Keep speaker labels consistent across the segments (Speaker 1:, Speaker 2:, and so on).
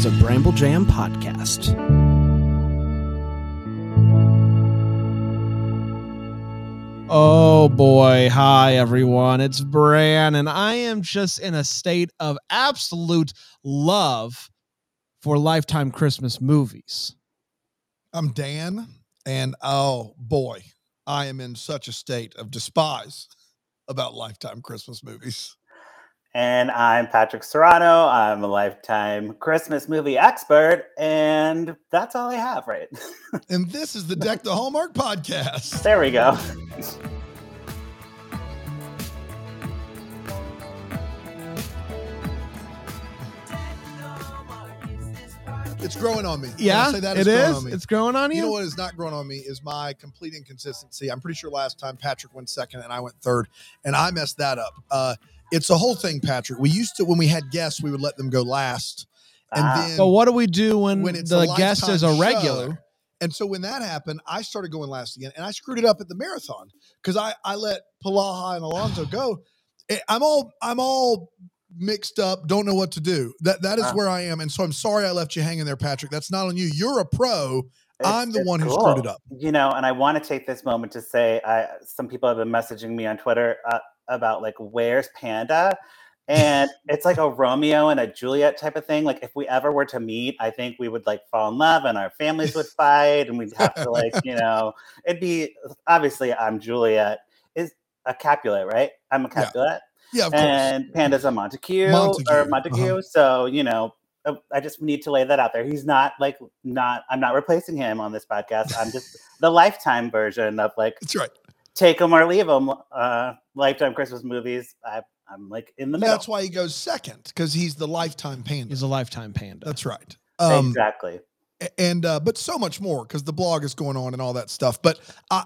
Speaker 1: is a Bramble Jam podcast. Oh boy. Hi, everyone. It's Bran, and I am just in a state of absolute love for Lifetime Christmas movies.
Speaker 2: I'm Dan, and oh boy, I am in such a state of despise about Lifetime Christmas movies.
Speaker 3: And I'm Patrick Serrano. I'm a lifetime Christmas movie expert, and that's all I have, right?
Speaker 2: And this is the Deck the Hallmark podcast.
Speaker 3: there we go.
Speaker 2: It's growing on me. When I
Speaker 1: Yeah,
Speaker 2: say that, it's growing
Speaker 1: is.
Speaker 2: on me.
Speaker 1: It's growing on you.
Speaker 2: You know what is not growing on me is my complete inconsistency. I'm pretty sure last time Patrick went second and I went third, and I messed that up. Uh, it's a whole thing, Patrick. We used to when we had guests, we would let them go last, and
Speaker 3: Ah.
Speaker 2: then
Speaker 1: So what do we do when,
Speaker 2: when it's
Speaker 1: the guest is a regular?
Speaker 2: show. And so when that happened, I started going last again, and I screwed it up at the marathon because I I let Palaha and Alonzo go. Eh, I'm all I'm all mixed up, don't know what to do. That that is
Speaker 3: Ah.
Speaker 2: where I am, and so I'm sorry I left you hanging there, Patrick. That's not on you. You're a pro.
Speaker 3: It's-
Speaker 2: I'm the
Speaker 3: it's
Speaker 2: one who screwed it up.
Speaker 3: You know, and I want to take this moment to say, I some people have been messaging me on Twitter uh, about like, where's Panda? And it's like a Romeo and a Juliet type of thing. Like, if we ever were to meet, I think we would like fall in love, and our families would fight, and we'd have to like, you know, it'd be obviously I'm Juliet is a Capulet, right? I'm a Capulet,
Speaker 2: Yeah, of course.
Speaker 3: and Panda's a Montague,
Speaker 2: Montague,
Speaker 3: or
Speaker 2: uh-huh.
Speaker 3: Montague. So you know, uh, I just need to lay that out there. He's not like not. I'm not replacing him on this podcast. I'm just the lifetime version of like
Speaker 2: That's right.
Speaker 3: Take him or leave him. Uh, lifetime Christmas movies. I, I'm like in the middle.
Speaker 2: That's why he goes second because he's the lifetime panda.
Speaker 1: He's a lifetime panda.
Speaker 2: That's right. Um,
Speaker 3: exactly.
Speaker 2: and uh, but so much more because the blog is going on and all that stuff. But I,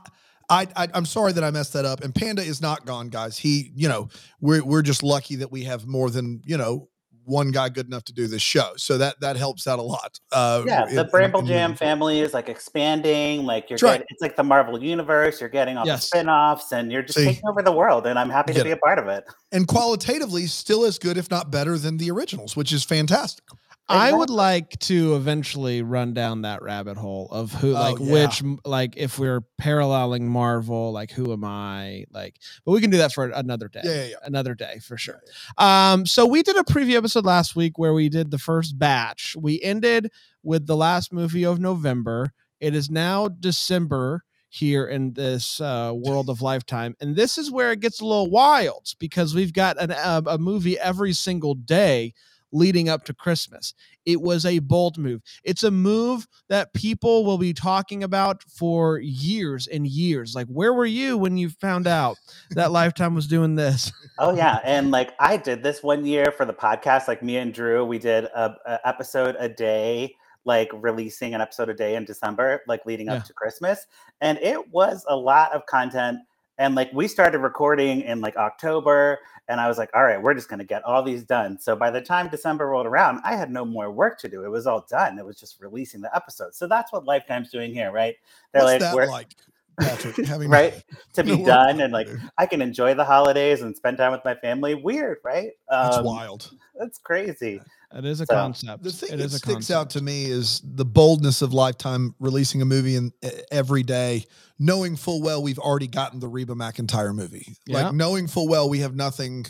Speaker 2: I, I, I'm sorry that I messed that up. And Panda is not gone, guys. He, you know, we're we're just lucky that we have more than you know one guy good enough to do this show. So that that helps out a lot. Uh,
Speaker 3: Yeah, the Bramble Jam family is like expanding. Like you're getting, it's like the Marvel universe. You're getting all
Speaker 1: Yes.
Speaker 3: the spin-offs and you're just
Speaker 2: See.
Speaker 3: taking over the world. And I'm happy to be
Speaker 2: it.
Speaker 3: a part of it.
Speaker 2: and qualitatively still as good, if not better, than the originals, which is fantastic.
Speaker 1: I would like to eventually run down that rabbit hole of who,
Speaker 2: Oh,
Speaker 1: like,
Speaker 2: yeah.
Speaker 1: which, like, if we're paralleling Marvel, like, who am I? Like, but we can do that for another day.
Speaker 2: Yeah, yeah, yeah.
Speaker 1: Another day for sure. Um, so we did a preview episode last week where we did the first batch. We ended with the last movie of November. It is now December here in this uh, world of Lifetime, and this is where it gets a little wild because we've got an, uh, a movie every single day leading up to Christmas. It was a bold move. It's a move that people will be talking about for years and years. Like, where were you when you found out that Lifetime was doing this?
Speaker 3: Oh yeah, and like I did this one year for the podcast. Like me and Drew, we did a, a episode a day, like releasing an episode a day in December, like leading
Speaker 1: Yeah.
Speaker 3: up to Christmas, and it was a lot of content. And like we started recording in like October, and I was like, all right, we're just gonna get all these done. So by the time December rolled around, I had no more work to do. It was all done. It was just releasing the episode. So that's what Lifetime's doing here, right? They're
Speaker 2: What's
Speaker 3: like,
Speaker 2: that
Speaker 3: we're
Speaker 2: like, Patrick? Having
Speaker 3: right to be
Speaker 2: work
Speaker 3: done and like. I can enjoy the holidays and spend time with my family. Weird, right?
Speaker 2: It's
Speaker 3: Um,
Speaker 2: wild.
Speaker 3: That's crazy.
Speaker 1: It is a
Speaker 3: So,
Speaker 1: concept.
Speaker 2: The thing
Speaker 1: it
Speaker 2: that
Speaker 1: is a
Speaker 2: sticks out to me is the boldness of Lifetime releasing a movie in every day, knowing full well we've already gotten the Reba McEntire movie.
Speaker 1: Yeah.
Speaker 2: Like knowing full well we have nothing,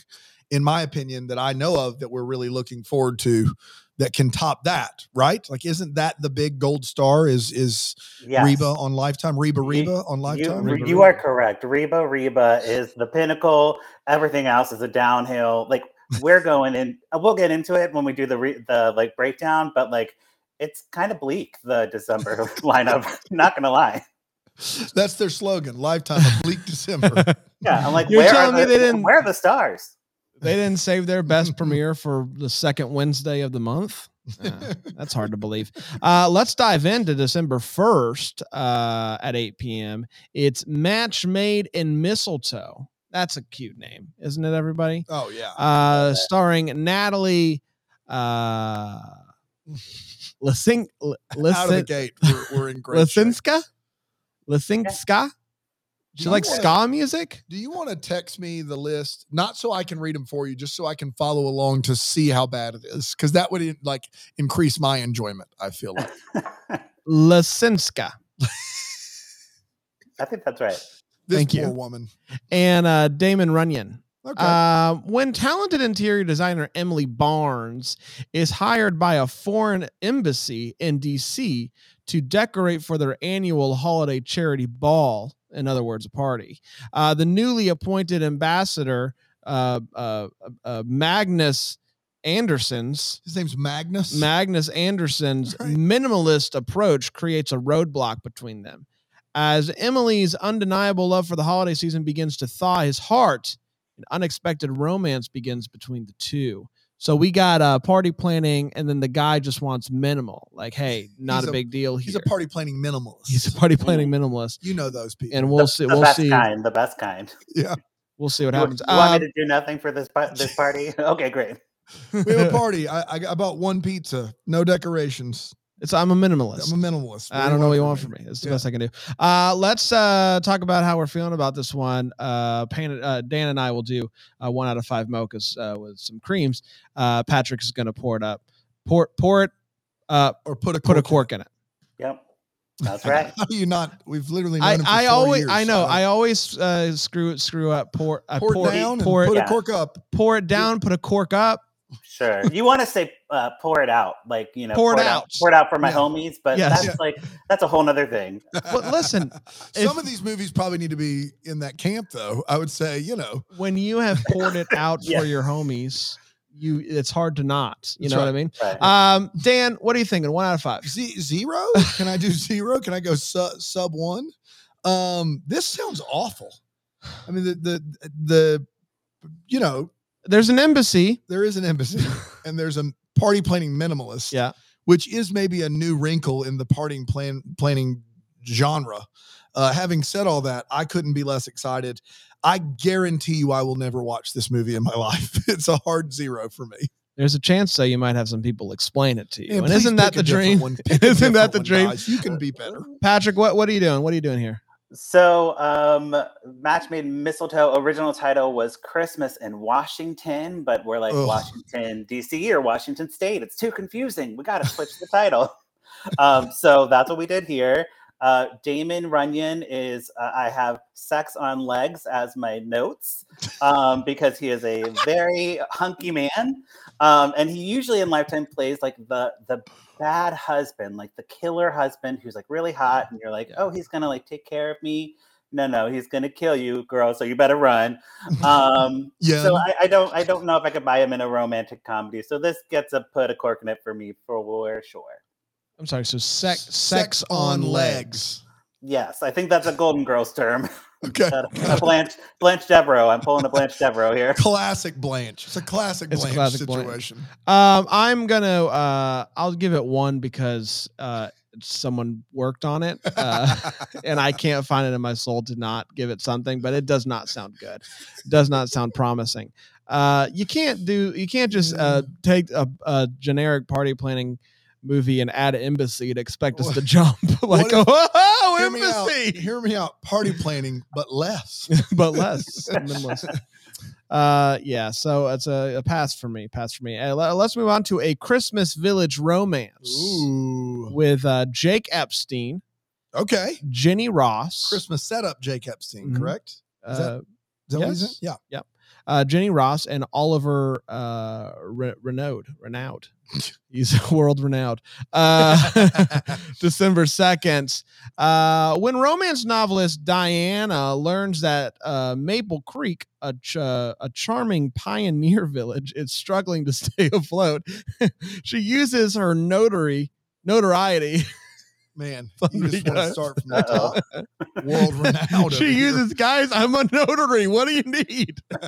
Speaker 2: in my opinion, that I know of that we're really looking forward to that can top that. Right? Like, isn't that the big gold star? Is is
Speaker 3: Yes.
Speaker 2: Reba on Lifetime? Reba
Speaker 3: You-
Speaker 2: Reba on
Speaker 3: You,
Speaker 2: Lifetime?
Speaker 1: Reba
Speaker 3: you
Speaker 1: Reba.
Speaker 3: are correct. Reba Reba is the pinnacle. Everything else is a downhill. Like we're going in. We'll get into it when we do the re, the like breakdown. But like, it's kind of bleak the December lineup. Not gonna lie.
Speaker 2: That's their slogan. Lifetime, a bleak December.
Speaker 3: Yeah, I'm like,
Speaker 1: You're
Speaker 3: where are
Speaker 1: telling me
Speaker 3: the,
Speaker 1: they didn't-
Speaker 3: where are the stars?
Speaker 1: They didn't save their best premiere for the second Wednesday of the month. Uh, that's hard to believe. Uh, let's dive into December 1st uh, at 8 p.m. It's Match Made in Mistletoe. That's a cute name, isn't it, everybody?
Speaker 2: oh yeah.
Speaker 1: Uh, starring Natalie uh, Lisink,
Speaker 2: Out of the gate, we're, we're in great shape.
Speaker 1: Lisinska? Lisinska? She
Speaker 2: Do
Speaker 1: likes
Speaker 2: you wanna-
Speaker 1: ska music.
Speaker 2: Do you want to text me the list, not so I can read them for you, just so I can follow along to see how bad it is? Because that would like increase my enjoyment. I feel like
Speaker 1: Lasinska.
Speaker 3: I think that's right.
Speaker 2: this
Speaker 1: Thank
Speaker 2: poor
Speaker 1: you.
Speaker 2: woman.
Speaker 1: and uh, Damon Runyan.
Speaker 2: Okay,
Speaker 1: Uh, when talented interior designer Emily Barnes is hired by a foreign embassy in DC to decorate for their annual holiday charity ball, in other words, a party, uh, the newly appointed ambassador, uh, uh, uh, Magnus Anderson's,
Speaker 2: his name's Magnus.
Speaker 1: Magnus Anderson's
Speaker 2: Right.
Speaker 1: minimalist approach creates a roadblock between them. As Emily's undeniable love for the holiday season begins to thaw his heart, an unexpected romance begins between the two. So we got uh, party planning, and then the guy just wants minimal. Like, hey, not
Speaker 2: He's
Speaker 1: a,
Speaker 2: a-
Speaker 1: big deal here.
Speaker 2: He's a party planning minimalist.
Speaker 1: He's a party planning minimalist,
Speaker 2: you know those people.
Speaker 1: and we'll
Speaker 3: the,
Speaker 1: see.
Speaker 3: the
Speaker 1: We'll
Speaker 3: best
Speaker 1: see.
Speaker 3: kind. The best kind.
Speaker 1: Yeah, we'll see what
Speaker 3: You,
Speaker 1: happens.
Speaker 3: you want
Speaker 1: Uh,
Speaker 3: me to do nothing for this this party? okay, great.
Speaker 2: we have a party. I, I, I bought one pizza, no decorations.
Speaker 1: It's I'm a minimalist.
Speaker 2: I'm a minimalist.
Speaker 1: I don't know what you want from me. It's the
Speaker 2: Yeah.
Speaker 1: best I can do. Uh, let's uh, talk about how we're feeling about this one. Uh, Pan, uh, Dan and I will do uh, one out of five mochas uh, with some creams. Uh, Patrick is going to pour it up. Pour pour it. Uh,
Speaker 2: Or put a
Speaker 1: put a
Speaker 2: cork
Speaker 1: cork in it.
Speaker 3: Yep, that's right.
Speaker 2: How do you not? We've literally known
Speaker 1: I,
Speaker 2: him for
Speaker 1: I
Speaker 2: four
Speaker 1: always
Speaker 2: years.
Speaker 1: I know
Speaker 2: don't-
Speaker 1: I always uh, screw screw up. Pour I
Speaker 2: pour,
Speaker 1: pour
Speaker 2: it down
Speaker 1: pour
Speaker 2: and
Speaker 1: it
Speaker 2: put
Speaker 3: Yeah.
Speaker 2: a cork up.
Speaker 1: pour it down. Put a cork up.
Speaker 3: Sure. You want to say uh, pour it out, like you know,
Speaker 1: Pour it out.
Speaker 3: pour it out for my
Speaker 2: Yeah.
Speaker 3: homies, but
Speaker 1: Yes.
Speaker 3: that's
Speaker 2: Yeah.
Speaker 3: like that's a whole other thing.
Speaker 1: But listen,
Speaker 2: some
Speaker 1: if-
Speaker 2: of these movies probably need to be in that camp, though. I would say, you know,
Speaker 1: When you have poured it out
Speaker 3: Yeah.
Speaker 1: for your homies, you it's hard to not. You
Speaker 2: That's
Speaker 1: know what I mean?
Speaker 3: Right.
Speaker 1: Um, Dan, what are you thinking? One out of five.
Speaker 2: Z- zero. Can I do zero? Can I go su- sub one? Um, this sounds awful. I mean, the the the, you know,
Speaker 1: There's an embassy.
Speaker 2: there is an embassy and there's a party planning minimalist.
Speaker 1: Yeah.
Speaker 2: which is maybe a new wrinkle in the party plan planning genre. Uh, having said all that, I couldn't be less excited. I guarantee you, I will never watch this movie in my life. It's a hard zero for me.
Speaker 1: There's a chance though you might have some people explain it to you.
Speaker 2: And
Speaker 1: and isn't that the dream?
Speaker 2: one. Pick a
Speaker 1: Isn't that the dream?
Speaker 2: guys. You can be better.
Speaker 1: Patrick, what what are you doing? What are you doing here?
Speaker 3: So, um, Match Made Mistletoe original title was Christmas in Washington, but we're like
Speaker 2: Ugh.
Speaker 3: Washington D.C. or Washington State. It's too confusing. We got to switch the title. Um, so that's what we did here. Uh, Damon Runyan is uh, I have sex on legs as my notes um, because he is a very hunky man, um, and he usually in Lifetime plays like the the bad husband, like the killer husband who's like really hot, and you're like, oh, he's gonna like take care of me. No, no, he's gonna kill you, girl. So you better run. Um,
Speaker 2: Yeah.
Speaker 3: So I, I don't, I don't know if I could buy him in a romantic comedy. So this gets a put a cork in it for me for sure.
Speaker 1: I'm sorry. So sex sex, on legs.
Speaker 3: Yes, I think that's a Golden Girls term.
Speaker 2: Okay.
Speaker 3: Uh, Blanche Blanche Devereaux. I'm pulling a Blanche Devereaux here.
Speaker 2: Classic Blanche. It's a classic
Speaker 1: It's a
Speaker 2: Blanche
Speaker 1: classic Blanche.
Speaker 2: situation.
Speaker 1: Um, I'm gonna uh, I'll give it one because uh, someone worked on it, uh, and I can't find it in my soul to not give it something. But it does not sound good. It does not sound promising. Uh, you can't do. You can't just uh, take a, a generic party planning movie and add embassy to expect us to jump like
Speaker 2: if-
Speaker 1: oh
Speaker 2: hear me out.
Speaker 1: embassy
Speaker 2: Hear me out. Party planning, but less.
Speaker 1: but less minimalist. Uh, yeah. So it's a, a pass for me. Pass for me. Uh, let's move on to a Christmas Village romance
Speaker 2: Ooh.
Speaker 1: with uh, Jake Epstein,
Speaker 2: Okay.
Speaker 1: Jenny Ross,
Speaker 2: Christmas setup, Jake Epstein,
Speaker 1: Mhm.
Speaker 2: correct? is that-
Speaker 1: uh,
Speaker 2: Is that what he's in?
Speaker 1: Yes.
Speaker 2: Yeah.
Speaker 1: Uh, Jenny Ross, and Oliver uh, Re- Renaud. Renaud. He's world renowned. Uh, December 2nd. Uh, when romance novelist Diana learns that uh, Maple Creek, a, ch- uh, a charming pioneer village, is struggling to stay afloat, she uses her notary notoriety.
Speaker 2: Man, you just want to start from the top. World renowned. over
Speaker 1: she
Speaker 2: here.
Speaker 1: uses, guys, I'm a notary. What do you need?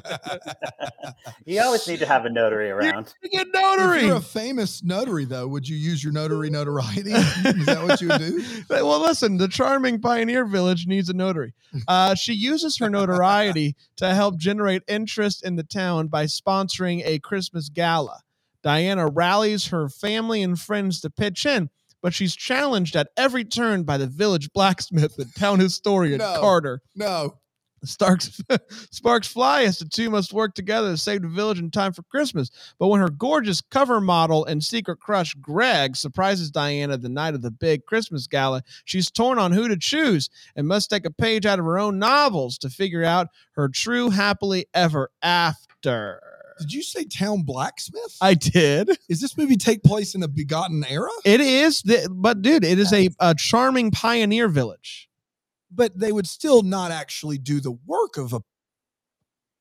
Speaker 3: You always need to have a notary around.
Speaker 1: You get
Speaker 2: If
Speaker 1: notary.
Speaker 2: you're a famous notary, though, would you use your notary notoriety? Is that what you would do?
Speaker 1: well, listen, the charming pioneer village needs a notary. Uh, she uses her notoriety to help generate interest in the town by sponsoring a Christmas gala. Diana rallies her family and friends to pitch in, but she's challenged at every turn by the village blacksmith and town historian
Speaker 2: No.
Speaker 1: Carter.
Speaker 2: No.
Speaker 1: Starks sparks fly as the two must work together to save the village in time for Christmas. But when her gorgeous cover model and secret crush Greg surprises Diana the night of the big Christmas gala, she's torn on who to choose and must take a page out of her own novels to figure out her true happily ever after.
Speaker 2: Did you say town blacksmith?
Speaker 1: I did.
Speaker 2: Is this movie take place in a begotten era?
Speaker 1: It is, the, but dude, it is a, a charming pioneer village.
Speaker 2: But they would still not actually do the work of a.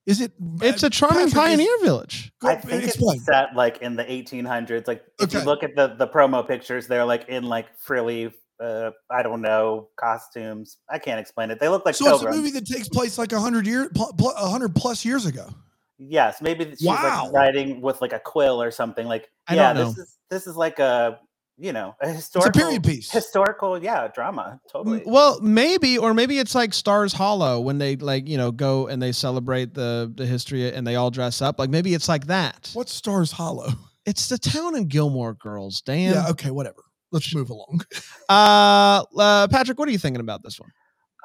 Speaker 2: Is it?
Speaker 1: It's a charming
Speaker 2: Patrick, is-
Speaker 1: pioneer village.
Speaker 2: Go,
Speaker 3: I think
Speaker 2: explain.
Speaker 3: it's set like in the 1800s. Like if
Speaker 2: Okay.
Speaker 3: you look at the the promo pictures, they're like in like frilly, uh, I don't know, costumes. I can't explain it. They look like
Speaker 2: so it's a movie that takes place like a hundred year, pl- pl- a hundred plus years ago.
Speaker 3: Yes, maybe she's
Speaker 2: Wow.
Speaker 3: like writing with like a quill or something. Like
Speaker 1: I
Speaker 3: yeah, this is this is like a you know a
Speaker 2: It's a
Speaker 3: historical
Speaker 2: period piece.
Speaker 3: historical yeah drama totally.
Speaker 1: Well, maybe, or maybe it's like Stars Hollow when they like you know go and they celebrate the the history and they all dress up. Like maybe it's like that.
Speaker 2: What's Stars Hollow?
Speaker 1: It's the town in Gilmore Girls. Dan.
Speaker 2: Yeah. Okay. Whatever. Let's move along.
Speaker 1: Uh, uh, Patrick, what are you thinking about this one?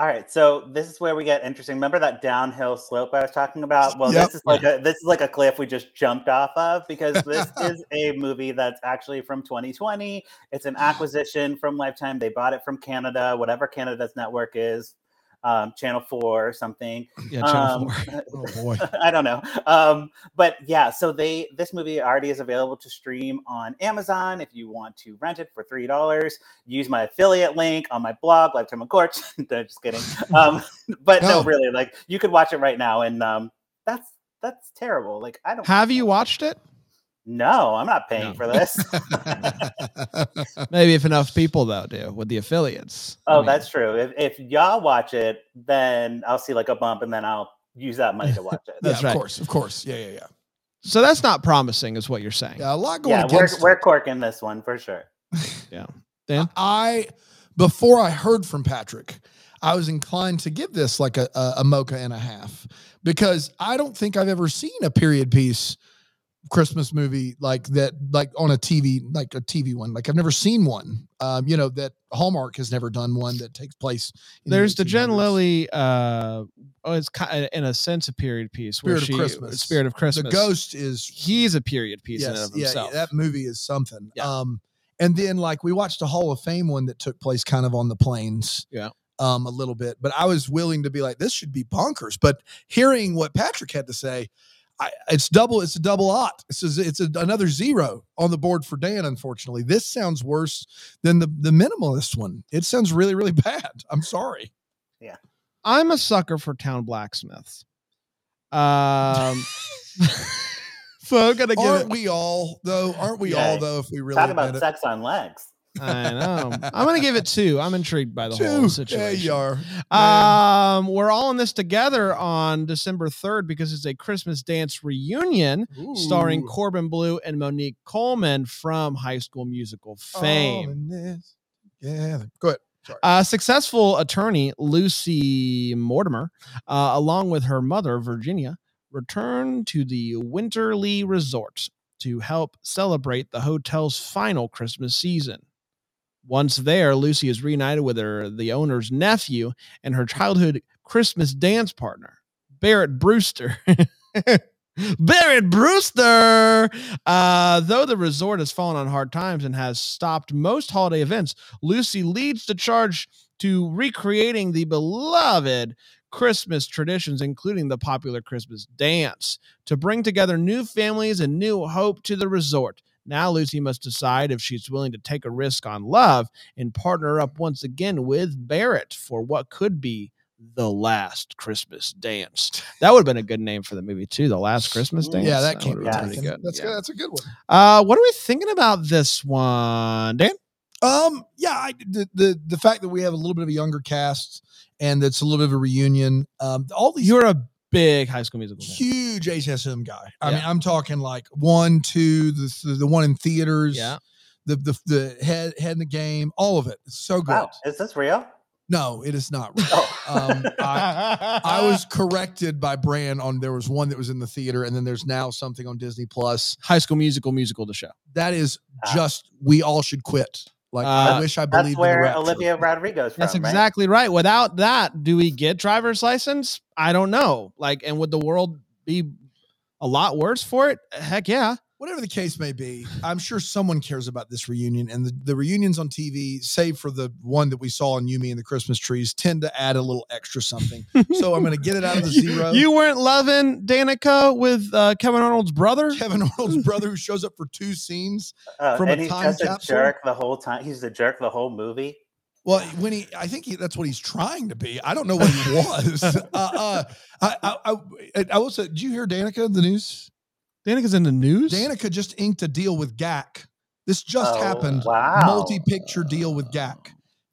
Speaker 3: All right, so this is where we get interesting. Remember that downhill slope I was talking about? Well,
Speaker 2: Yep.
Speaker 3: this is like a this is like a cliff we just jumped off of because this is a movie that's actually from 2020. It's an acquisition from Lifetime. They bought it from Canada, whatever Canada's network is, um, Channel Four or something.
Speaker 1: Yeah, Channel
Speaker 3: Um,
Speaker 1: Four.
Speaker 2: Oh boy.
Speaker 3: I don't know. Um, but yeah, so they this movie already is available to stream on Amazon. If you want to rent it for three dollars, use my affiliate link on my blog, Lifetime of Courts. no, just kidding. Um, but no.
Speaker 2: No.
Speaker 3: really, like you could watch it right now, and um, that's that's terrible. Like I don't
Speaker 1: Have you watched it?
Speaker 3: No, I'm not paying
Speaker 1: No.
Speaker 3: for this.
Speaker 1: Maybe if enough people though do with the affiliates. I
Speaker 3: oh,
Speaker 1: mean,
Speaker 3: that's true. If if y'all watch it, then I'll see like a bump, and then I'll use that money to watch it.
Speaker 2: yeah,
Speaker 1: That's
Speaker 2: of course, of course. Yeah, yeah, yeah.
Speaker 1: so. That's not promising, is what you're saying.
Speaker 2: Yeah, a lot going
Speaker 3: yeah, we're
Speaker 2: it.
Speaker 3: we're corking this one for sure.
Speaker 1: Yeah, Dan?
Speaker 2: I before I heard from Patrick, I was inclined to give this like a, a, a mocha and a half because I don't think I've ever seen a period piece Christmas movie like that, like on a TV, like a TV one. Like I've never seen one. Um, you know that Hallmark has never done one that takes place.
Speaker 1: There's the Jen
Speaker 2: 1800s.
Speaker 1: Lilly. Uh, oh, it's kind in a sense a period piece. where
Speaker 2: Spirit of Christmas.
Speaker 1: Spirit of Christmas.
Speaker 2: The ghost is
Speaker 1: He's a period piece in and
Speaker 2: yes,
Speaker 1: of
Speaker 2: yeah, that movie is something.
Speaker 1: Yeah.
Speaker 2: Um, and then like we watched a Hall of Fame one that took place kind of on the plains.
Speaker 1: Yeah.
Speaker 2: Um, a little bit, but I was willing to be like, this should be bonkers. But hearing what Patrick had to say, I, it's double. It's a double ought. It's a, it's a, another zero on the board for Dan. Unfortunately, this sounds worse than the the minimalist one. It sounds really really bad. I'm sorry.
Speaker 1: Yeah, I'm a sucker for town blacksmiths. Um, so I'm gonna give
Speaker 2: Aren't
Speaker 1: it.
Speaker 2: we all though? Aren't we
Speaker 3: Yeah.
Speaker 2: all though? If we really
Speaker 3: Talk about
Speaker 2: it?
Speaker 3: sex on legs.
Speaker 1: I know. I'm gonna give it two. I'm intrigued by the whole
Speaker 2: Two.
Speaker 1: situation.
Speaker 2: Yeah, you are. Man.
Speaker 1: Um, we're all in this together on December 3rd because it's a Christmas dance reunion starring Corbin Bleu and Monique Coleman from High School Musical fame.
Speaker 2: Yeah, this together. Go ahead. Sorry.
Speaker 1: Uh, successful attorney Lucy Mortimer, uh, along with her mother Virginia, returned to the Winterly Resort to help celebrate the hotel's final Christmas season. Once there, Lucy is reunited with her the owner's nephew and her childhood Christmas dance partner, Barrett Brewster. Barrett Brewster. Uh, though the resort has fallen on hard times and has stopped most holiday events, Lucy leads the charge to recreating the beloved Christmas traditions, including the popular Christmas dance, to bring together new families and new hope to the resort. Now, Lucy must decide if she's willing to take a risk on love and partner up once again with Barrett for what could be the last Christmas dance. That would have been a good name for the movie, too. The last Christmas dance.
Speaker 2: Yeah, that came
Speaker 3: yeah,
Speaker 2: pretty
Speaker 1: pretty good.
Speaker 2: That's
Speaker 1: Yeah.
Speaker 2: good. That's a good one.
Speaker 1: Uh, what are we thinking about this one, Dan?
Speaker 2: Um, yeah, I, the the the fact that we have a little bit of a younger cast and it's a little bit of a reunion. Um, all these
Speaker 1: You're a big High School Musical fan.
Speaker 2: huge HSM guy. I
Speaker 1: Yeah.
Speaker 2: mean, I'm talking like one, two, the the one in theaters.
Speaker 1: Yeah.
Speaker 2: The the the head head in the game, all of it. It's so good.
Speaker 3: Wow, is this real?
Speaker 2: No, it is not. Real.
Speaker 3: Oh.
Speaker 2: Um, I, I was corrected by Brand on there was one that was in the theater, and then there's now something on Disney Plus.
Speaker 1: High School Musical musical the show.
Speaker 2: That is
Speaker 3: Ah.
Speaker 2: just we all should quit. Like I
Speaker 1: Uh,
Speaker 2: wish I
Speaker 3: That's
Speaker 2: believed in the
Speaker 3: where. Olivia Rodrigo's from.
Speaker 1: That's
Speaker 3: right?
Speaker 1: exactly right. Without that, do we get driver's license? I don't know. Like, and would the world be a lot worse for it? Heck yeah.
Speaker 2: Whatever the case may be, I'm sure someone cares about this reunion. And the, the reunions on TV, save for the one that we saw on Yumi and the Christmas trees, tend to add a little extra something. So I'm going to get it out of the zero.
Speaker 1: You, weren't loving Danica with uh, Kevin Arnold's brother?
Speaker 2: Kevin Arnold's brother, who shows up for two scenes.
Speaker 3: Uh,
Speaker 2: From a
Speaker 3: and he's
Speaker 2: time
Speaker 3: just a
Speaker 2: capsule?
Speaker 3: jerk the whole time. He's a jerk the whole movie.
Speaker 2: Well, when he, I think he, that's what he's trying to be. I don't know what he was. uh, uh, I, I, I, I will say, did you hear Danica in the news?
Speaker 1: Danica's in the news?
Speaker 2: Danica just inked a deal with GAC. This just
Speaker 3: Oh,
Speaker 2: happened.
Speaker 3: Wow.
Speaker 2: Multi-picture deal with GAC.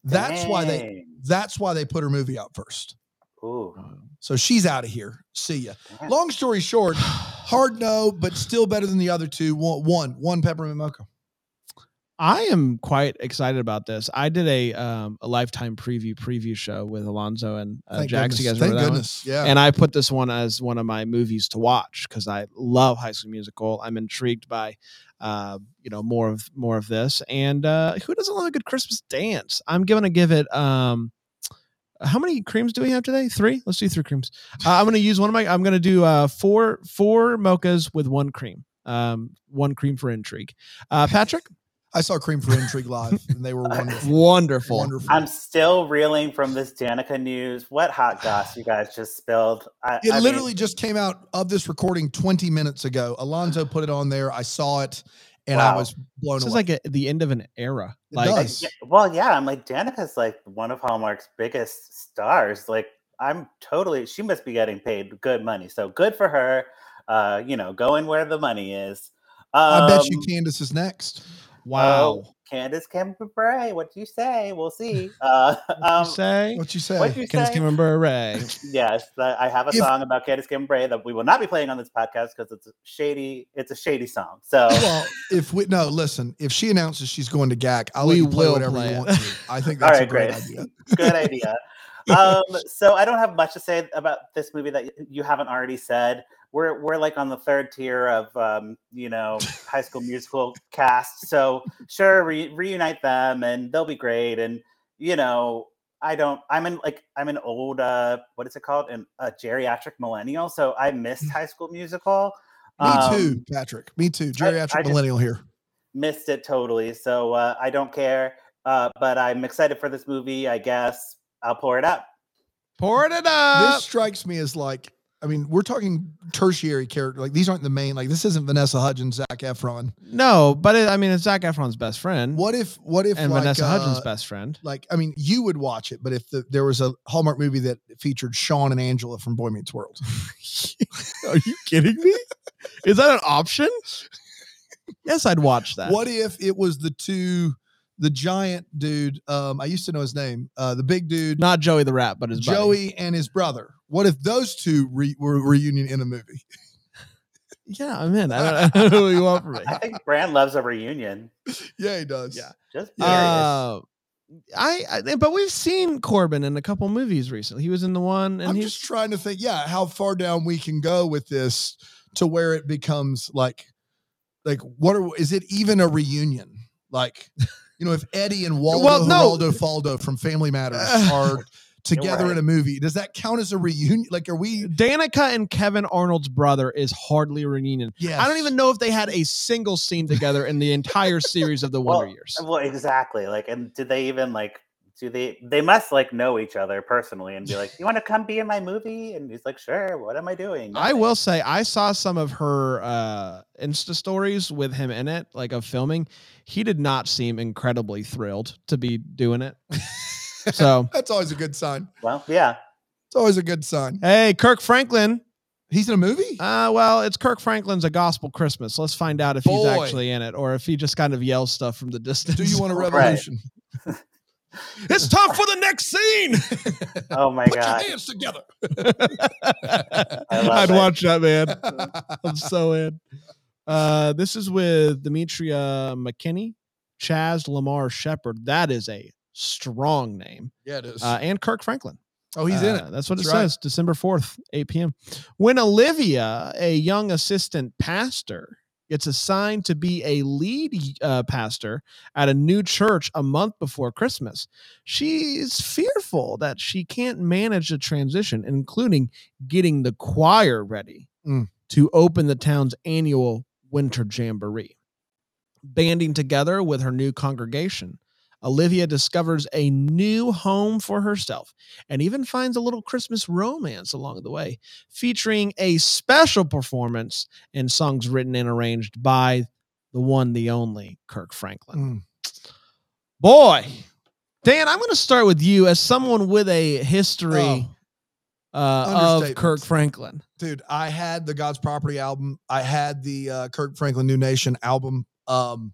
Speaker 2: That's why they. That's why they put her movie out first.
Speaker 3: Ooh.
Speaker 2: So she's out of here. See ya. Long story short, hard no, but still better than the other two. One, one, one peppermint mocha.
Speaker 1: I am quite excited about this. I did a um, a lifetime preview preview show with Alonzo and uh,
Speaker 2: Thank
Speaker 1: Jax. You
Speaker 2: goodness.
Speaker 1: guys
Speaker 2: Thank
Speaker 1: remember that one?
Speaker 2: Yeah.
Speaker 1: And I put this one as one of my movies to watch because I love High School Musical. I'm intrigued by, uh, you know, more of more of this. And uh, who doesn't love a good Christmas dance? I'm going to give it. Um, how many creams do we have today? Three. Let's do three creams. Uh, I'm going to use one of my. I'm going to do uh, four four mochas with one cream. Um, one cream for intrigue. Uh, Patrick,
Speaker 2: I saw Cream for Intrigue live, and they were wonderful.
Speaker 1: wonderful.
Speaker 2: Wonderful.
Speaker 3: I'm still reeling from this Danica news. What hot goss you guys just spilled? I,
Speaker 2: It
Speaker 3: I mean,
Speaker 2: literally just came out of this recording 20 minutes ago. Alonzo put it on there. I saw it, and I was blown
Speaker 1: This
Speaker 2: away.
Speaker 1: is like a, the end of an era.
Speaker 2: It
Speaker 1: like
Speaker 2: does.
Speaker 3: well, yeah, I'm like Danica's like one of Hallmark's biggest stars. Like I'm totally. She must be getting paid good money. So good for her. Uh, you know, going where the money is. Um,
Speaker 2: I bet you Candace is next.
Speaker 1: Wow.
Speaker 3: Oh, Candace Cameron Bure, what do you say? We'll see. Uh,
Speaker 1: What'd
Speaker 3: um,
Speaker 1: you say?
Speaker 2: What you say?
Speaker 3: what you
Speaker 1: Candace
Speaker 3: say?
Speaker 1: Cameron Bure.
Speaker 3: Yes, I have a
Speaker 2: If-
Speaker 3: song about Candace Cameron Bure that we will not be playing on this podcast because it's a shady. It's a shady song. So
Speaker 2: well, if we no, listen, if she announces she's going to GAC, I'll
Speaker 1: We
Speaker 2: let you play whatever
Speaker 1: play
Speaker 2: you want to. I think
Speaker 3: All
Speaker 2: that's a
Speaker 3: right,
Speaker 2: great
Speaker 3: great.
Speaker 2: idea.
Speaker 3: good idea. Um, so I don't have much to say about this movie that you haven't already said. We're we're like on the third tier of um, you know High School Musical cast. So sure, re- reunite them and they'll be great. And you know, I don't. I'm in like I'm an old uh, what is it called? An a geriatric millennial. So I missed High School Musical.
Speaker 2: Me
Speaker 3: Um,
Speaker 2: too, Patrick. Me too. Geriatric
Speaker 3: I just-
Speaker 2: millennial here.
Speaker 3: missed it totally. So uh, I don't care. Uh, but I'm excited for this movie. I guess I'll pour it up.
Speaker 1: Pour it up.
Speaker 2: this strikes me as like, I mean, we're talking tertiary character. Like these aren't the main. Like this isn't Vanessa Hudgens, Zac Efron.
Speaker 1: no, but it, I mean, it's Zac Efron's best friend.
Speaker 2: What if? What if?
Speaker 1: and
Speaker 2: like,
Speaker 1: Vanessa Hudgens'
Speaker 2: uh,
Speaker 1: best friend.
Speaker 2: Like, I mean, you would watch it, but if the, there was a Hallmark movie that featured Sean and Angela from Boy Meets World,
Speaker 1: Are you kidding me? Is that an option? yes, I'd watch that.
Speaker 2: what if it was the two, the giant dude? Um, I used to know his name. Uh, the big dude,
Speaker 1: Not Joey the Rat, but his buddy.
Speaker 2: Joey, and his brother. What if those two re- were reunion in a movie?
Speaker 1: Yeah, I'm in. I don't, I don't know what you want from me.
Speaker 3: I think Brand loves a reunion.
Speaker 2: yeah, he does.
Speaker 1: Yeah.
Speaker 3: Just curious.
Speaker 1: Uh, I, I but we've seen Corbin in a couple movies recently. He was in the one, and
Speaker 2: I'm
Speaker 1: he's
Speaker 2: just trying to think, yeah, how far down we can go with this to where it becomes like, like what are is it even a reunion? Like, you know, if Eddie and Waldo
Speaker 1: Well, no.
Speaker 2: Geraldo Faldo from Family Matters are together in a movie, does that count as a reunion? Like, are we?
Speaker 1: Danica and Kevin Arnold's brother is hardly a reunion.
Speaker 2: Yes.
Speaker 1: I don't even know if they had a single scene together in the entire series of the Wonder
Speaker 3: Well,
Speaker 1: Years.
Speaker 3: Well, exactly. Like, and did they even like? Do they? They must like know each other personally and be like, "You want to come be in my movie?" And he's like, "Sure." What am I doing?
Speaker 1: I will say I saw some of her uh Insta stories with him in it, like of filming. He did not seem incredibly thrilled to be doing it. So
Speaker 2: That's always a good sign.
Speaker 3: Well, yeah.
Speaker 2: It's always a good sign.
Speaker 1: hey, Kirk Franklin.
Speaker 2: He's in a movie.
Speaker 1: Uh well, it's Kirk Franklin's A Gospel Christmas. Let's find out if he's actually in it or if he just kind of yells stuff from the distance.
Speaker 2: Do you want a
Speaker 3: Right.
Speaker 2: revolution?
Speaker 1: it's time for the next scene.
Speaker 3: Oh my
Speaker 2: Put
Speaker 3: god.
Speaker 2: your hands together.
Speaker 1: I'd
Speaker 3: it.
Speaker 1: watch that, man. I'm so in. Uh, this is with Demetria McKinney, Chaz Lamar Shepard. That is a strong name.
Speaker 2: yeah, it is.
Speaker 1: Uh, and Kirk Franklin.
Speaker 2: oh, he's in
Speaker 1: Uh,
Speaker 2: it.
Speaker 1: That's what
Speaker 2: That's
Speaker 1: it
Speaker 2: right.
Speaker 1: says. December 4th, 8 p.m. When Olivia, a young assistant pastor, gets assigned to be a lead uh, pastor at a new church a month before Christmas. She's fearful that she can't manage the transition, including getting the choir ready
Speaker 2: Mm.
Speaker 1: to open the town's annual winter jamboree. Banding together with her new congregation, Olivia discovers a new home for herself and even finds a little Christmas romance along the way, featuring a special performance and songs written and arranged by the one, the only Kirk Franklin.
Speaker 2: Mm.
Speaker 1: Boy, Dan, I'm going to start with you as someone with a history
Speaker 2: Oh.
Speaker 1: uh, of Kirk Franklin.
Speaker 2: dude i had the god's property album i had the uh, kirk franklin new nation album um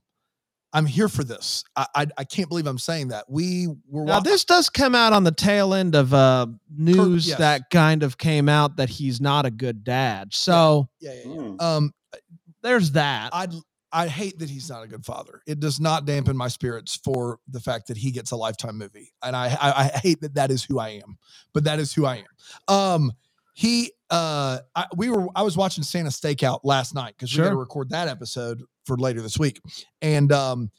Speaker 2: i'm here for this i i, I can't believe i'm saying that we were
Speaker 1: Now,
Speaker 2: wa-
Speaker 1: this does come out on the tail end of uh, news
Speaker 2: yes.
Speaker 1: that kind of came out that he's not a good dad. So
Speaker 2: yeah, yeah, yeah.
Speaker 3: Mm.
Speaker 2: um
Speaker 1: there's that.
Speaker 2: i i hate that he's not a good father it does not dampen my spirits for the fact that he gets a lifetime movie and i i, I hate that that is who i am but that is who i am um he uh I, we were i was watching santa stakeout last night because we got to record that episode for later this week. And um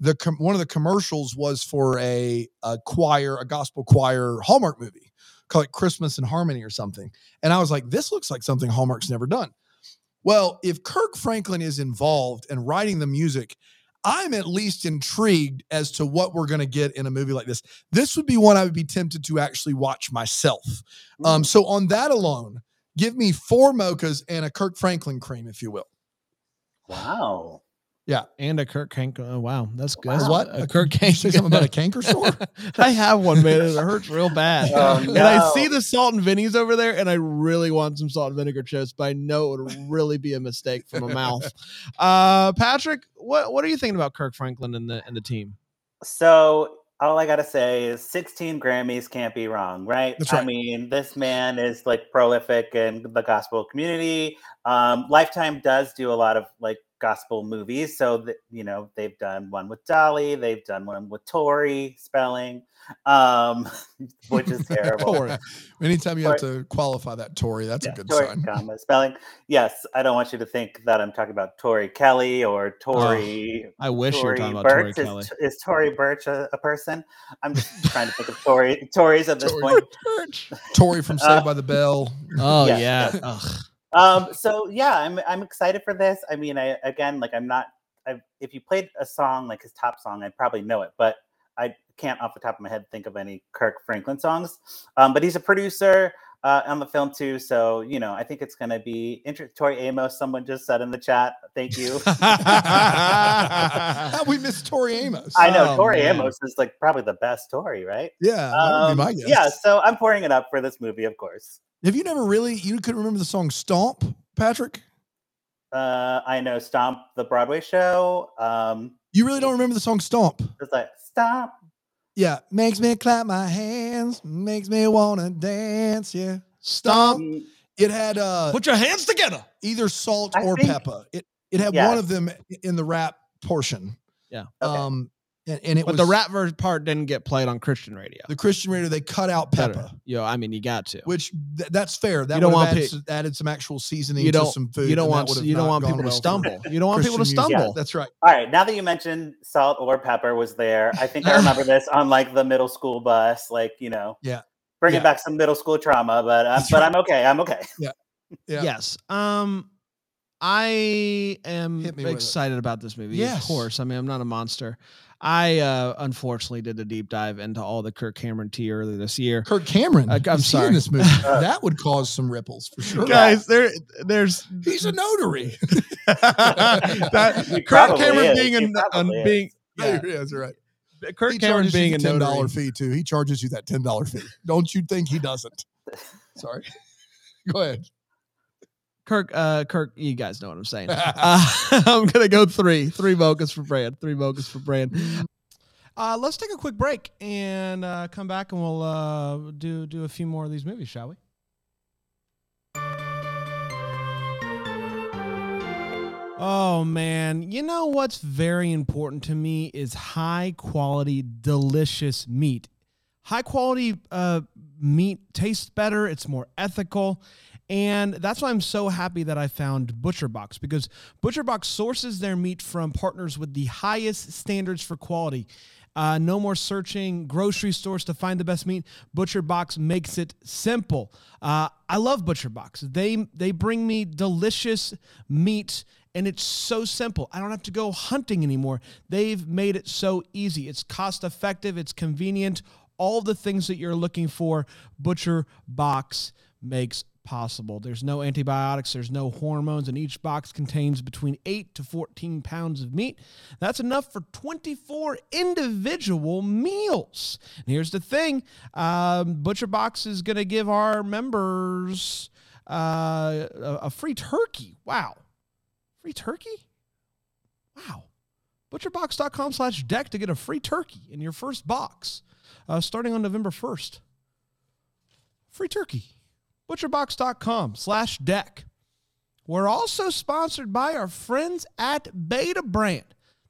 Speaker 2: the com- one of the commercials was for a, a choir a gospel choir hallmark movie called it christmas in harmony or something. And i was like this looks like something hallmark's never done. Well if kirk franklin is involved in writing the music i'm at least intrigued as to what we're going to get in a movie like this this would be one i would be tempted to actually watch myself um, so on that alone, give me four mochas and a Kirk Franklin cream, if you will.
Speaker 3: Wow.
Speaker 1: And a Kirk Hank. Oh, wow, that's good.
Speaker 3: Wow.
Speaker 2: What?
Speaker 1: A Kirk
Speaker 2: Did
Speaker 1: Hank.
Speaker 2: say something about a canker sore?
Speaker 1: I have one, man. It hurts real bad.
Speaker 3: Oh,
Speaker 1: And I see the salt and vinnies over there, and I really want some salt and vinegar chips, but I know it would really be a mistake from a mouth. Uh, Patrick, what what are you thinking about Kirk Franklin and the and the team?
Speaker 3: So all I gotta say is 16 Grammys can't be wrong, right?
Speaker 2: That's
Speaker 3: I mean, this man is like prolific in the gospel community. Um, Lifetime does do a lot of like gospel movies, so that you know they've done one with Dolly, they've done one with Tori Spelling, um, which is terrible.
Speaker 1: Tori.
Speaker 2: Anytime you have to qualify that Tori, that's
Speaker 3: Yeah,
Speaker 2: a good
Speaker 3: Tori,
Speaker 2: sign.
Speaker 3: comma, spelling. Yes, I don't want you to think that I'm talking about Tori Kelly or Tori.
Speaker 1: I wish you were
Speaker 3: Tori
Speaker 1: talking about Tori
Speaker 3: Burch.
Speaker 1: Kelly.
Speaker 3: Is, is Tori Burch a, a person? I'm just trying to think of Tori Tories at this
Speaker 2: Tory
Speaker 3: point.
Speaker 2: Tori from Saved
Speaker 3: Uh,
Speaker 2: by the Bell.
Speaker 1: Oh
Speaker 3: Yes,
Speaker 1: yeah.
Speaker 3: Um, so yeah, I'm I'm excited for this. I mean, I again, like I'm not. I, if you played a song like his top song, I'd probably know it, but I can't off the top of my head think of any Kirk Franklin songs. Um, but he's a producer uh, on the film too, so you know, I think it's going to be interesting. Tori Amos, someone just said in the chat, thank you.
Speaker 2: How we missed Tori Amos.
Speaker 3: I know
Speaker 1: Oh,
Speaker 3: Tori
Speaker 1: man.
Speaker 3: Amos is like probably the best Tori, right?
Speaker 2: yeah,
Speaker 3: Um,
Speaker 2: be my guess.
Speaker 3: yeah, so I'm pouring it up for this movie, of course.
Speaker 2: Have you never really, you couldn't remember the song Stomp, Patrick?
Speaker 3: Uh, I know Stomp the Broadway show. Um,
Speaker 2: You really don't remember the song Stomp?
Speaker 3: it's like Stomp.
Speaker 2: Yeah. Makes me clap my hands, makes me want to dance. Yeah.
Speaker 1: Stomp.
Speaker 3: Mm,
Speaker 2: It had uh
Speaker 1: Put your hands together.
Speaker 2: either salt
Speaker 3: I
Speaker 2: or
Speaker 3: think-
Speaker 2: pepper. It it had
Speaker 3: Yeah.
Speaker 2: one of them in the rap portion.
Speaker 1: Yeah.
Speaker 3: Okay.
Speaker 2: Um, and, and it
Speaker 1: But
Speaker 2: was
Speaker 1: the rap version part didn't get played on Christian radio.
Speaker 2: the Christian radio. They cut out
Speaker 1: Better.
Speaker 2: pepper,
Speaker 1: Yo, I mean, you got to.
Speaker 2: which th- that's fair. That
Speaker 1: You don't
Speaker 2: would have
Speaker 1: want
Speaker 2: added,
Speaker 1: pe-
Speaker 2: added some actual seasoning
Speaker 1: You
Speaker 2: to
Speaker 1: don't.
Speaker 2: some food.
Speaker 1: You don't want. You don't want people to
Speaker 2: well for
Speaker 1: stumble. You don't want people to
Speaker 2: Christian music.
Speaker 1: stumble.
Speaker 2: That's right.
Speaker 3: All right, now that you mentioned salt or pepper was there, I think I remember this on like the middle school bus, like you know,
Speaker 2: Yeah.
Speaker 3: bringing
Speaker 2: Yeah.
Speaker 3: back some middle school trauma. But uh, but
Speaker 2: right.
Speaker 3: I'm okay. I'm okay.
Speaker 2: Yeah.
Speaker 1: Yes. Um, I am
Speaker 2: Hit me with it.
Speaker 1: excited about this movie.
Speaker 2: Yes.
Speaker 1: Of course. I mean, I'm not a monster. I uh, unfortunately did a deep dive into all the Kirk Cameron tea earlier this year.
Speaker 2: Kirk Cameron.
Speaker 1: Uh, I'm
Speaker 2: is he in this movie.
Speaker 3: Uh,
Speaker 2: that would cause some ripples for sure.
Speaker 1: Guys, there, there's
Speaker 2: He's a notary.
Speaker 1: that
Speaker 3: He
Speaker 1: Kirk Cameron
Speaker 3: is.
Speaker 1: being
Speaker 3: He
Speaker 1: a, a being
Speaker 2: Yeah,
Speaker 1: yeah,
Speaker 2: that's right.
Speaker 1: Kirk
Speaker 2: he
Speaker 1: Cameron
Speaker 2: charges
Speaker 1: being
Speaker 2: you
Speaker 1: a
Speaker 2: ten dollar fee too. He charges you that ten dollar fee. Don't you think he doesn't? Sorry. Go ahead.
Speaker 1: Kirk, uh, Kirk, you guys know what I'm saying. Uh, I'm gonna go three, three mochas for Brand, three mochas for Brand. Uh, let's take a quick break and uh, come back, and we'll uh, do do a few more of these movies, shall we? Oh man, you know what's very important to me is high quality, delicious meat. High quality uh, meat tastes better, it's more ethical, And that's why I'm so happy that I found ButcherBox because ButcherBox sources their meat from partners with the highest standards for quality. Uh, no more searching grocery stores to find the best meat. ButcherBox makes it simple. Uh, I love ButcherBox. They they bring me delicious meat and it's so simple. I don't have to go hunting anymore. They've made it so easy. It's cost effective, it's convenient. All the things that you're looking for, Butcher Box makes possible. There's no antibiotics, there's no hormones, and each box contains between 8 to 14 pounds of meat. That's enough for 24 individual meals. And here's the thing um, ButcherBox is going to give our members uh, a, a free turkey. Wow. Free turkey? Wow. Butcherbox.com slash deck to get a free turkey in your first box uh, starting on November 1st. Free turkey. Butcherbox.com slash deck. We're also sponsored by our friends at Betabrand.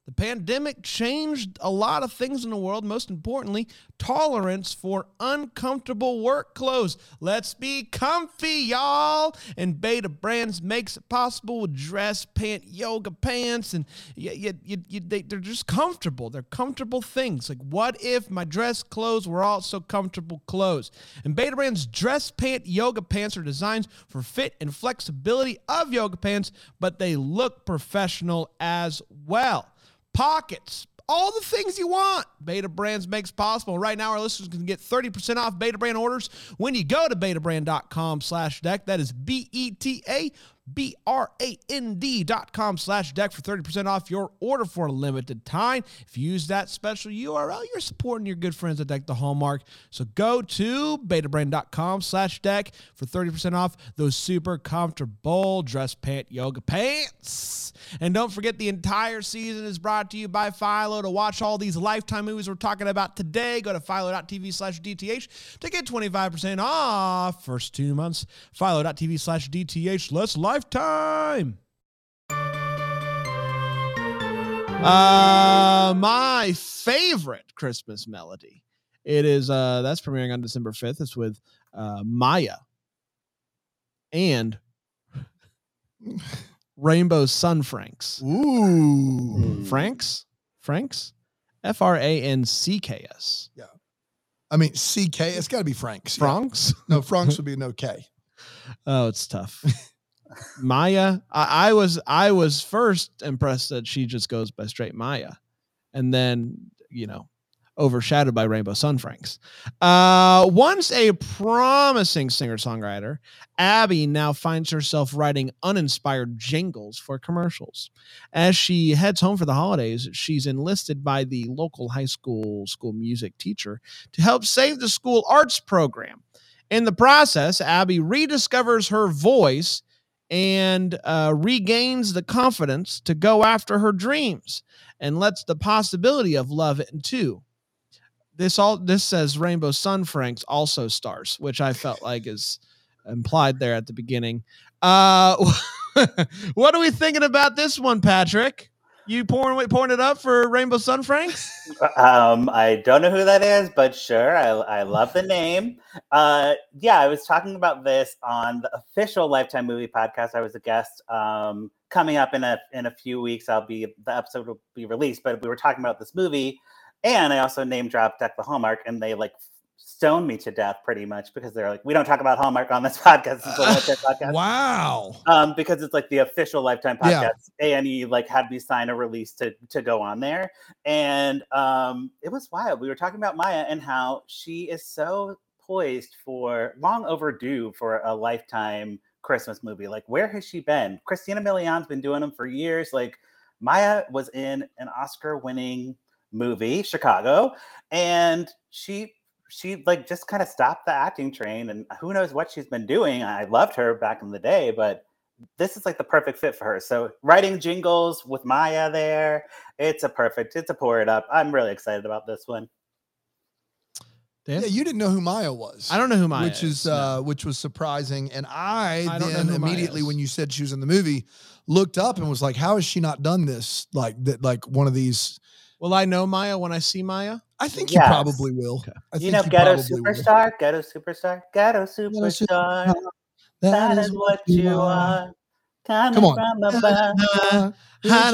Speaker 1: The pandemic changed a lot of things in the world, most importantly, tolerance for uncomfortable work clothes. Let's be comfy, y'all. And Betabrands makes it possible with dress pant, yoga pants, and you, you, you, they, they're just comfortable. They're comfortable things. Like, what if my dress clothes were also comfortable clothes? And Betabrands dress pant, yoga pants are designed for fit and flexibility of yoga pants, but they look professional as well pockets, all the things you want. Betabrands makes possible. Right now, our listeners can get 30% off Betabrand orders when you go to betabrand.com slash deck. That is B-E-T-A B-R-A-N-D dot com slash deck for 30% off your order for a limited time. If you use that special URL, you're supporting your good friends at Deck the Hallmark. So go to betabrand.com slash deck for 30% off those super comfortable dress pant yoga pants. And don't forget the entire season is brought to you by Philo. To watch all these Lifetime movies we're talking about today, go to philo.tv slash DTH to get 25% off first two months. Philo.tv slash DTH. Let's lifetime. Uh, my favorite Christmas melody. It is uh that's premiering on December 5th. It's with uh Mya and Rainbow Sun Francks.
Speaker 2: Ooh.
Speaker 1: Franks? Franks? F R A N C K S. Yeah.
Speaker 2: I mean, CK. It's got to be Franks. yeah.
Speaker 1: Franks?
Speaker 2: No, Franks would be no K.
Speaker 1: Oh, it's tough. Mya, I, I was I was first impressed that she just goes by straight Mya, and then you know overshadowed by Rainbow Sun Francks. Uh, once a promising singer songwriter, Abby now finds herself writing uninspired jingles for commercials. As she heads home for the holidays, she's enlisted by the local high school school music teacher to help save the school arts program. In the process, Abby rediscovers her voice and uh, regains the confidence to go after her dreams and lets the possibility of love into. This all this says Rainbow Sun Francks also stars, which I felt like is implied there at the beginning. Uh, what are we thinking about this one, Patrick? You pouring pouring it up for Rainbow Sun Francks?
Speaker 3: Um, I don't know who that is, but sure, I, I love the name. Uh, yeah, I was talking about this on the official Lifetime Movie Podcast. I was a guest. Um, coming up in a in a few weeks, I'll be the episode will be released. But we were talking about this movie, and I also name dropped Deck the Hallmark, and they like stoned me to death pretty much because they're like, we don't talk about Hallmark on this podcast. It's a Lifetime podcast
Speaker 2: Wow.
Speaker 3: um, because it's like the official Lifetime podcast. A and E like had me sign a release to to go on there, and um, it was wild. We were talking about Mya and how she is so poised for long overdue for a Lifetime Christmas movie. Like, where has she been? Christina Milian's been doing them for years. Like, Mya was in an Oscar-winning movie, Chicago, and she she like just kind of stopped the acting train and who knows what she's been doing i loved her back in the day but this is like the perfect fit for her so writing jingles with mya there it's a perfect it's a pour it up i'm really excited about this one
Speaker 1: Dan?
Speaker 2: Yeah, you didn't know who Mya was.
Speaker 1: I don't know who Mya
Speaker 2: which is,
Speaker 1: no.
Speaker 2: uh, which was surprising. And I,
Speaker 1: I
Speaker 2: then immediately when you said she was in the movie, looked up and was like, "How has she not done this? Like that? Like one of these."
Speaker 1: Will I know Mya when I see Mya?
Speaker 2: I think
Speaker 3: Yes.
Speaker 2: you probably will.
Speaker 1: Okay.
Speaker 2: I
Speaker 3: you
Speaker 2: think
Speaker 3: know ghetto
Speaker 2: probably will.
Speaker 3: superstar ghetto superstar ghetto superstar That is what you are. Coming
Speaker 2: Come on.
Speaker 3: from above.
Speaker 2: Yeah.
Speaker 3: That's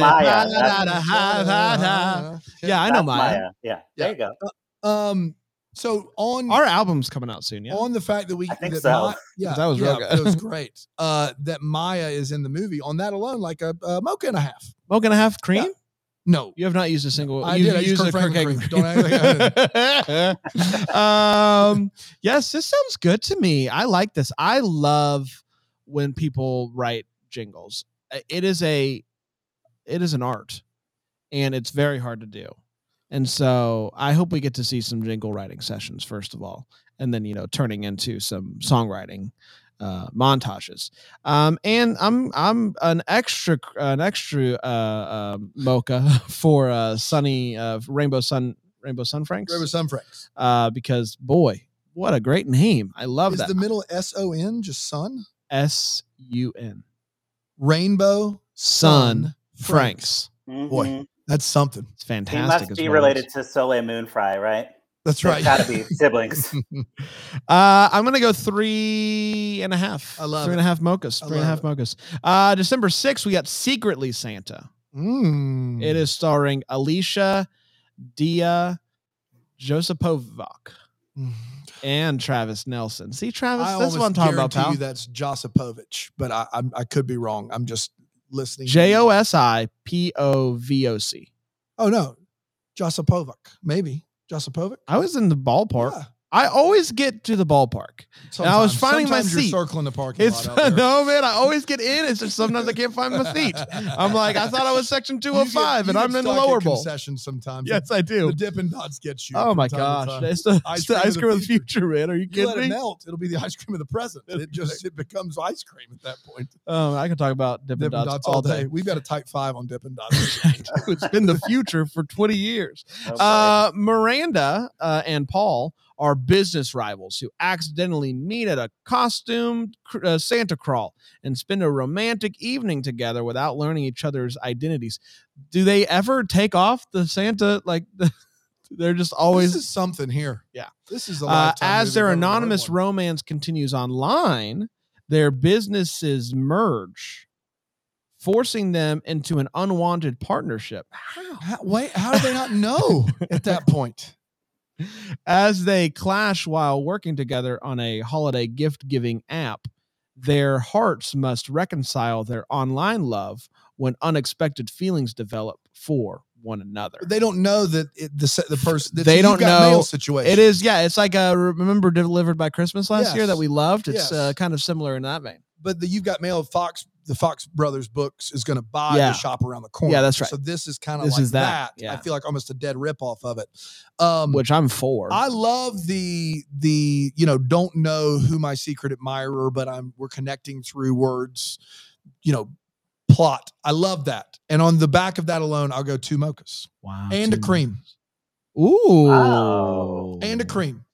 Speaker 3: Mya.
Speaker 1: Da-da-da-da-da-da-da. Yeah, I know
Speaker 3: That's
Speaker 1: Mya.
Speaker 3: Yeah, there you go.
Speaker 2: Um. So on
Speaker 1: Our album's coming out soon, yeah.
Speaker 2: on the fact that we
Speaker 3: I think
Speaker 2: that
Speaker 3: so.
Speaker 2: Ma- yeah,
Speaker 1: That was real good.
Speaker 2: it was great. Uh, that Mya is in the movie. On that alone, like a, a mocha and a half.
Speaker 1: Mocha and a half cream?
Speaker 2: No,
Speaker 1: You have not used a single.
Speaker 2: I
Speaker 1: you
Speaker 2: did. I used
Speaker 1: used a
Speaker 2: Kirk
Speaker 1: Kirk
Speaker 2: Franklin
Speaker 1: Hagen
Speaker 2: cream.
Speaker 1: cream. um, yes, this sounds good to me. I like this. I love when people write jingles. Uh, It is a, it is an art, and it's very hard to do. And so I hope we get to see some jingle writing sessions first of all, and then you know turning into some songwriting uh, montages. Um, and I'm I'm an extra an extra uh, um mocha for uh, Sunny uh, Rainbow Sun Rainbow Sun Francks
Speaker 2: Rainbow Sun Francks.
Speaker 1: uh, because boy, what a great name! I love
Speaker 2: Is
Speaker 1: that
Speaker 2: the middle S O N just sun?
Speaker 1: S U N
Speaker 2: Rainbow
Speaker 1: Sun Francks.
Speaker 2: Boy. That's something.
Speaker 1: It's fantastic.
Speaker 3: He
Speaker 1: fantastic.
Speaker 3: must be
Speaker 1: well.
Speaker 3: related to Soleil Moon Frye, right?
Speaker 2: That's
Speaker 3: They've
Speaker 2: right.
Speaker 3: Gotta be siblings.
Speaker 1: Uh, I'm gonna go three and a half.
Speaker 2: I love
Speaker 1: three and a half mochas. Three and a half
Speaker 2: love
Speaker 1: mochas. Uh, December 6th, we got Secretly Santa.
Speaker 2: Mm.
Speaker 1: It is starring Alicia Dia Josipovic
Speaker 2: Mm.
Speaker 1: and Travis Nelson. See, Travis,
Speaker 2: I
Speaker 1: that's what I'm talking about, pal.
Speaker 2: you that's Josipovich, but I, I I could be wrong. I'm just listening.
Speaker 1: J. O S I P O V O C.
Speaker 2: Oh no, Josipovic. Maybe Josipovic.
Speaker 1: I was in the ballpark.
Speaker 2: Yeah,
Speaker 1: I always get to the ballpark. And I was
Speaker 2: sometimes.
Speaker 1: finding my
Speaker 2: Sometimes you're
Speaker 1: seat.
Speaker 2: circling the parking
Speaker 1: It's
Speaker 2: lot. out
Speaker 1: no man. I always get in. It's just sometimes I can't find my seat. I'm like, I thought I was section
Speaker 2: You get-
Speaker 1: 205, and I'm in the lower bowl.
Speaker 2: Concessions sometimes.
Speaker 1: Yes, I do.
Speaker 2: the Dippin' Dots get you.
Speaker 1: Oh my gosh, it's the,
Speaker 2: Ice
Speaker 1: it's the
Speaker 2: cream of the
Speaker 1: cream of the
Speaker 2: future.
Speaker 1: future, man. Are you
Speaker 2: You let
Speaker 1: kidding
Speaker 2: it melt, it'll be the ice cream of the present. It just it becomes ice cream at that point.
Speaker 1: Oh, I can talk about Dippin'
Speaker 2: Dippin'
Speaker 1: Dots, all day.
Speaker 2: We've got a type five on Dippin' Dots.
Speaker 1: it's been the future for 20 years.
Speaker 3: Oh.
Speaker 1: Uh, Miranda uh, and Paul are business rivals who accidentally meet at a costumed uh, Santa crawl and spend a romantic evening together without learning each other's identities. Do they ever take off the Santa? Like, they're just
Speaker 2: Always something here.
Speaker 1: Yeah.
Speaker 2: this is a
Speaker 1: Uh, as their
Speaker 2: if I've ever heard
Speaker 1: anonymous romance continues online, their businesses merge, forcing them into an unwanted partnership. How?
Speaker 2: How, wait, how do they not know at that point?
Speaker 1: As they clash while working together on a holiday gift giving app, their hearts must reconcile their online love when unexpected feelings develop for one another.
Speaker 2: They don't know that it, the the person that
Speaker 1: They don't know-
Speaker 2: mail situation.
Speaker 1: It is, yeah. It's like a remember delivered by Christmas last year that we loved. It's
Speaker 2: Yes.
Speaker 1: uh, kind of similar in that vein.
Speaker 2: but the you've got mail. Fox, the Fox Brothers books is going to buy
Speaker 1: Yeah.
Speaker 2: the shop around the corner.
Speaker 1: Yeah, that's right.
Speaker 2: So this is kind of
Speaker 1: This
Speaker 2: like
Speaker 1: is that,
Speaker 2: that.
Speaker 1: yeah.
Speaker 2: I feel like almost a dead rip off of it. Um,
Speaker 1: which I'm for.
Speaker 2: I love the the you know don't know who my secret admirer, but I'm we're connecting through words, you know, plot. I love that. And on the back of that alone, I'll go two mochas
Speaker 1: wow,
Speaker 2: and a
Speaker 1: two
Speaker 2: cream
Speaker 1: Ooh,
Speaker 3: Wow.
Speaker 2: and a cream.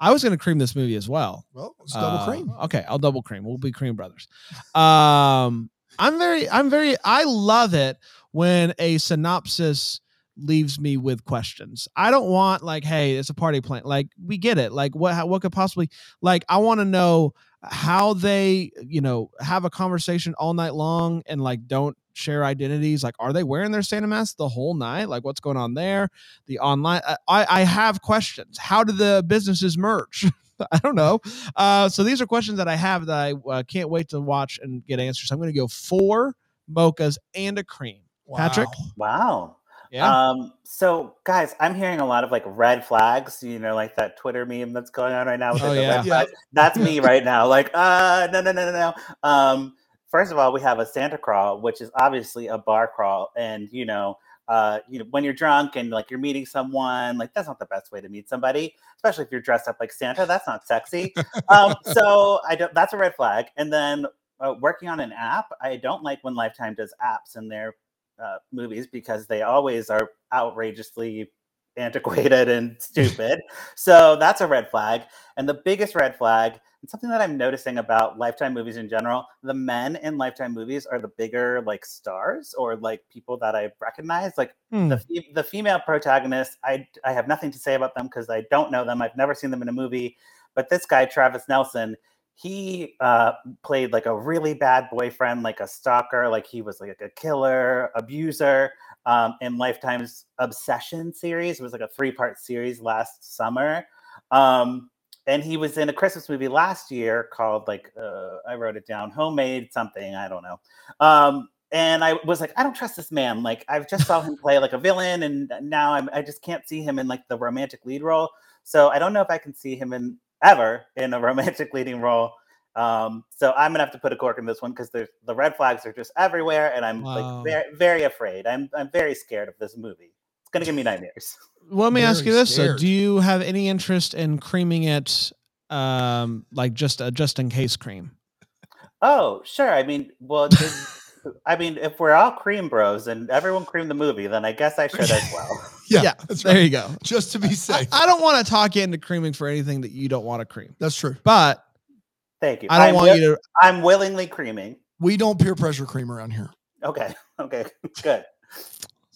Speaker 1: I was going to cream this movie as well.
Speaker 2: Well, it's double
Speaker 1: Uh,
Speaker 2: cream.
Speaker 1: Okay, I'll double cream. We'll be cream brothers. Um, I'm very, I'm very, I love it when a synopsis leaves me with questions. I don't want like, hey, it's a party plan. Like, we get it. Like, what, how, what could possibly, like, I want to know how they, you know, have a conversation all night long and like don't share identities. Like, are they wearing their Santa mask the whole night? Like, what's going on there? The online, I, I I have questions. How do the businesses merge? I don't know. Uh, so these are questions that I have that I uh, can't wait to watch and get answers. So I'm going to go four mochas and a cream. Patrick?
Speaker 2: Wow.
Speaker 3: wow.
Speaker 1: Yeah.
Speaker 3: Um, so guys, I'm hearing a lot of like red flags, you know, like that Twitter meme that's going on right now. With
Speaker 1: Oh,
Speaker 3: the
Speaker 1: yeah.
Speaker 3: red
Speaker 2: Yeah.
Speaker 3: That's me right now. Like, uh, no, no, no, no, no. Um, first of all, we have a Santa crawl, which is obviously a bar crawl. And, you know, uh, you know, when you're drunk and like you're meeting someone, like that's not the best way to meet somebody, especially if you're dressed up like Santa. That's not sexy. um, so I don't, that's a red flag. And then uh, working on an app, I don't like when Lifetime does apps in their uh, movies because they always are outrageously antiquated and stupid. so that's a red flag. And the biggest red flag And something that I'm noticing about Lifetime movies in general, the men in Lifetime movies are the bigger like stars or like people that I recognize. Like
Speaker 1: Hmm.
Speaker 3: the the female protagonists, I I have nothing to say about them because I don't know them. I've never seen them in a movie. But this guy, Travis Nelson, he uh, played like a really bad boyfriend, like a stalker, like he was like a killer, abuser. Um, in Lifetime's Obsession series, it was like a three part series last summer. Um, and he was in a Christmas movie last year called like uh, I wrote it down, homemade something, I don't know. Um, and I was like, I don't trust this man. Like I've just saw him play like a villain, and now I'm I just can't see him in like the romantic lead role. So I don't know if I can see him in ever in a romantic leading role. Um, so I'm gonna have to put a cork in this one because the red flags are just everywhere, and I'm
Speaker 1: Wow.
Speaker 3: like very very afraid. I'm I'm very scared of this movie. It's gonna give me nightmares.
Speaker 1: Let me ask you
Speaker 2: Very
Speaker 1: this: so. Do you have any interest in creaming it, um, like just a just in case cream?
Speaker 3: Oh, sure. I mean, well, I mean, if we're all cream bros and everyone creamed the movie, then I guess I should as well.
Speaker 2: Yeah,
Speaker 1: Yeah,
Speaker 2: that's
Speaker 1: There
Speaker 2: right.
Speaker 1: you go.
Speaker 2: Just to be
Speaker 1: I,
Speaker 2: safe.
Speaker 1: I don't want to talk you into creaming for anything that you don't want to cream,
Speaker 2: That's true.
Speaker 1: but
Speaker 3: Thank you.
Speaker 1: I don't
Speaker 3: I'm
Speaker 1: want
Speaker 3: wi-
Speaker 1: you to.
Speaker 3: I'm willingly creaming.
Speaker 2: We don't peer pressure cream around here.
Speaker 3: Okay. Okay. Good.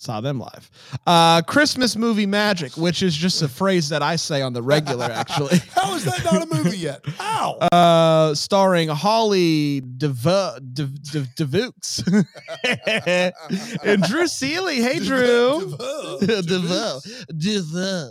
Speaker 1: Saw them live. Uh, Christmas movie magic, which is just a phrase that I say on the regular, actually.
Speaker 2: How is that not a movie yet? How?
Speaker 1: uh, starring Holly DeVo- De- De- DeVukes and Drew Seeley. Hey, Drew. DeVoe. DeVoe. DeVoe.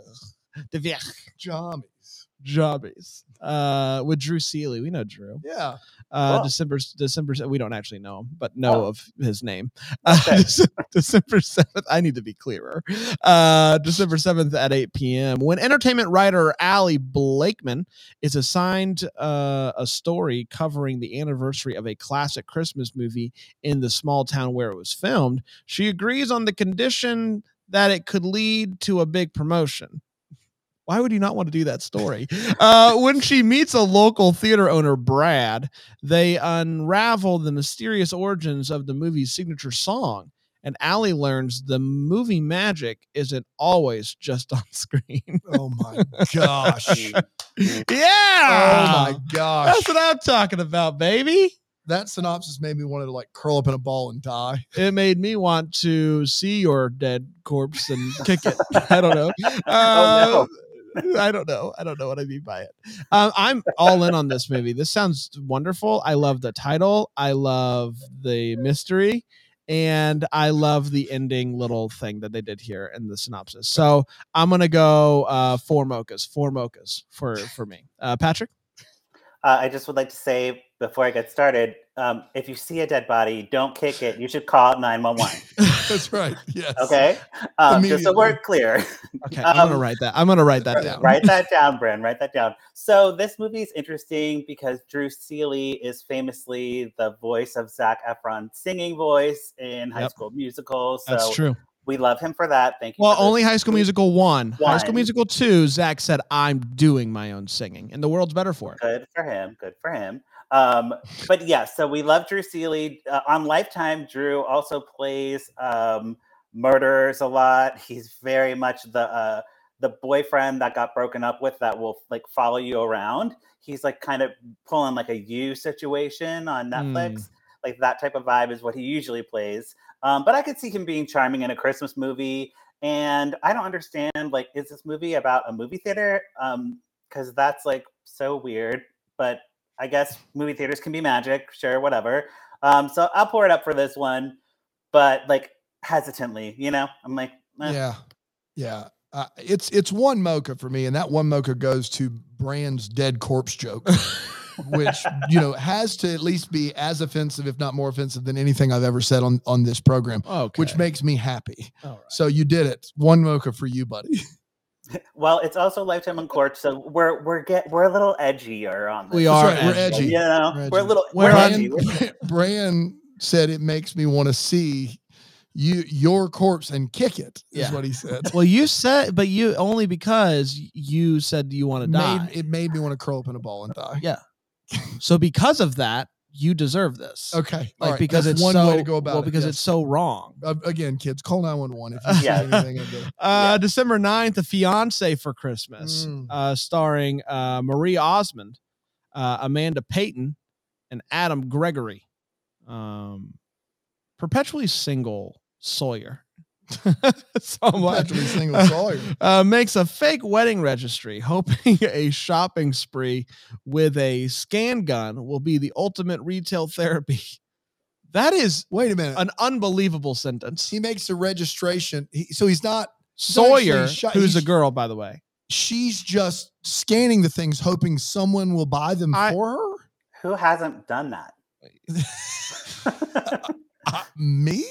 Speaker 2: Jammies.
Speaker 1: Jobbies. Uh, with Drew Seeley. We know Drew.
Speaker 2: Yeah.
Speaker 1: Uh,
Speaker 3: Cool.
Speaker 1: December December. We don't actually know him, but know
Speaker 3: Oh.
Speaker 1: of his name. Uh,
Speaker 3: Okay.
Speaker 1: December seventh. I need to be clearer. Uh, December seventh at eight p.m. When entertainment writer Allie Blakeman is assigned uh, a story covering the anniversary of a classic Christmas movie in the small town where it was filmed, she agrees on the condition that it could lead to a big promotion. Why would you not want to do that story? Uh, when she meets a local theater owner, Brad, they unravel the mysterious origins of the movie's signature song. And Allie learns the movie magic isn't always just on screen.
Speaker 2: Oh my gosh.
Speaker 1: Yeah.
Speaker 2: Oh my gosh.
Speaker 1: That's what I'm talking about, baby.
Speaker 2: that synopsis made me want to like curl up in a ball and die.
Speaker 1: It made me want to see your dead corpse and kick it. I don't know.
Speaker 3: Oh,
Speaker 1: Uh, I don't know. I don't know what I mean by it. Um, I'm all in on this movie. This sounds wonderful. I love the title. I love the mystery, and I love the ending little thing that they did here in the synopsis. So I'm gonna go uh, four mochas. Four mochas for for me. Uh, Patrick.
Speaker 3: Uh, I just would like to say before I get started, um, if you see a dead body, don't kick it. You should call 911.
Speaker 2: That's right. Yes.
Speaker 3: Okay. Um, just so we're clear.
Speaker 1: Okay, I'm gonna
Speaker 3: Um,
Speaker 1: write that. I'm gonna write that down.
Speaker 3: write that down, Bren. Write that down. So this movie is interesting because Drew Seeley is famously the voice of Zac Efron's singing voice in High
Speaker 1: Yep.
Speaker 3: School Musical. So
Speaker 1: That's true.
Speaker 3: we love him for that. Thank you.
Speaker 1: Well, only High School Musical one. High School Musical two. Zach said, "I'm doing my own singing, and the world's better for it."
Speaker 3: Good for him. Good for him. Um, but yeah, so we love Drew Seeley uh, on Lifetime. Drew also plays um, murderers a lot. He's very much the uh, the boyfriend that got broken up with that will like follow you around. He's like kind of pulling like a you situation on Netflix. Like that type of vibe is what he usually plays. Um, but I could see him being charming in a Christmas movie. And I don't understand like, is this movie about a movie theater? Um, because that's like so weird. But I guess movie theaters can be magic, sure, whatever. Um, so I'll pour it up for this one, but like hesitantly, you know, I'm like, eh.
Speaker 2: Yeah. Yeah. Uh, it's it's one mocha for me, and that one mocha goes to Brand's dead corpse joke, which you know has to at least be as offensive, if not more offensive, than anything I've ever said on on this program,
Speaker 1: Okay.
Speaker 2: which makes me happy.
Speaker 1: All right.
Speaker 2: So you did it. One mocha for you, buddy.
Speaker 3: well, it's also Lifetime Uncorked, so we're we're get we're a little edgier on this.
Speaker 1: We are
Speaker 2: right, we're
Speaker 1: edgy.
Speaker 2: edgy.
Speaker 3: You know,
Speaker 2: We're
Speaker 3: we're, a little
Speaker 1: We're
Speaker 3: we're edgy. We're-
Speaker 2: Bran said it makes me want to see you your corpse and kick it. Is
Speaker 1: Yeah.
Speaker 2: what he said.
Speaker 1: Well, you said, but you only because you said you want to die.
Speaker 2: made, it made me want to curl up in a ball and die.
Speaker 1: Yeah. so because of that, you deserve this.
Speaker 2: Okay.
Speaker 1: Like
Speaker 2: right,
Speaker 1: because
Speaker 2: that's
Speaker 1: it's
Speaker 2: one
Speaker 1: so,
Speaker 2: way to go about
Speaker 1: well,
Speaker 2: it.
Speaker 1: because
Speaker 2: yes.
Speaker 1: it's so wrong.
Speaker 2: Uh, again, kids, call 911 if you see anything. the-
Speaker 1: Uh, December 9th, The Fiance for Christmas,
Speaker 2: Mm.
Speaker 1: uh, starring uh, Marie Osmond. uh, Amanda Payton, and Adam Gregory. Um, perpetually single Sawyer. Someone,
Speaker 2: Perpetually single Sawyer.
Speaker 1: uh, makes a fake wedding registry, hoping a shopping spree with a scan gun will be the ultimate retail therapy. That is
Speaker 2: Wait a minute.
Speaker 1: an unbelievable sentence.
Speaker 2: he makes a registration. He, so he's not.
Speaker 1: Sawyer,
Speaker 2: actually sho-
Speaker 1: who's a girl, by the way.
Speaker 2: She's just scanning the things, hoping someone will buy them
Speaker 1: I-
Speaker 2: for her.
Speaker 3: Who hasn't done that?
Speaker 2: Uh, me?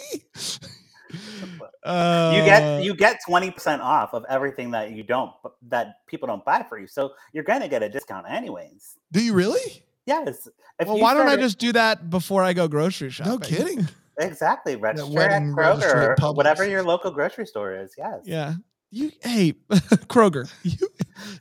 Speaker 1: Uh,
Speaker 3: you get you get 20% off of everything that you don't that people don't buy for you. So you're gonna get a discount anyways.
Speaker 2: Do you really?
Speaker 3: Yes. If
Speaker 1: Well, why don't I just do that before I go grocery shopping?
Speaker 2: No kidding.
Speaker 3: exactly register at Kroger
Speaker 2: at
Speaker 3: whatever your local grocery store is? Yes.
Speaker 1: Yeah. You hey Kroger, you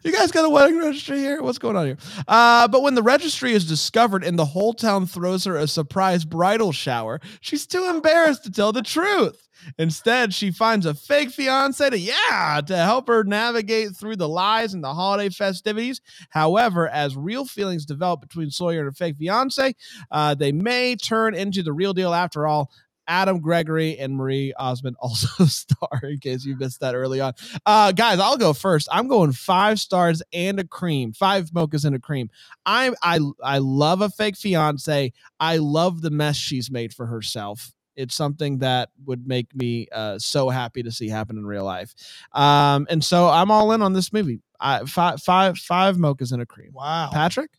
Speaker 1: you guys got a wedding registry here? What's going on here? Uh, but when the registry is discovered and the whole town throws her a surprise bridal shower, she's too embarrassed to tell the truth. Instead, she finds a fake fiance to yeah to help her navigate through the lies and the holiday festivities. However, as real feelings develop between Sawyer and her fake fiance, uh, they may turn into the real deal after all. Adam Gregory and Marie Osmond also star, in case you missed that early on. Uh, guys, I'll go first. I'm going five stars and a cream, five mochas and a cream. I I I love a fake fiance. I love the mess she's made for herself. It's something that would make me uh, so happy to see happen in real life. Um, and so I'm all in on this movie. I, five, five, five mochas and a cream.
Speaker 2: Wow.
Speaker 1: Patrick?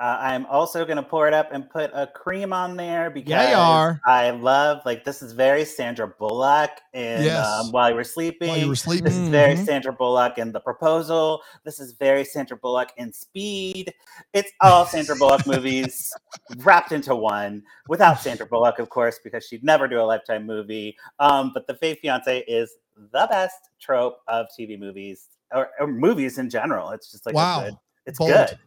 Speaker 3: Uh, I'm also gonna pour it up and put a cream on there because
Speaker 1: Yeah, you are.
Speaker 3: I love like this is very Sandra Bullock in
Speaker 2: Yes.
Speaker 3: um, While You Were Sleeping.
Speaker 2: While you were sleeping.
Speaker 3: This is very. Sandra Bullock in The Proposal. This is very Sandra Bullock in Speed. It's all Sandra Bullock movies wrapped into one without Sandra Bullock, of course, because she'd never do a Lifetime movie. Um, but The Fake Fiance is the best trope of TV movies or, or movies in general. It's just like
Speaker 2: Wow.
Speaker 3: good, it's
Speaker 2: Bold.
Speaker 3: good.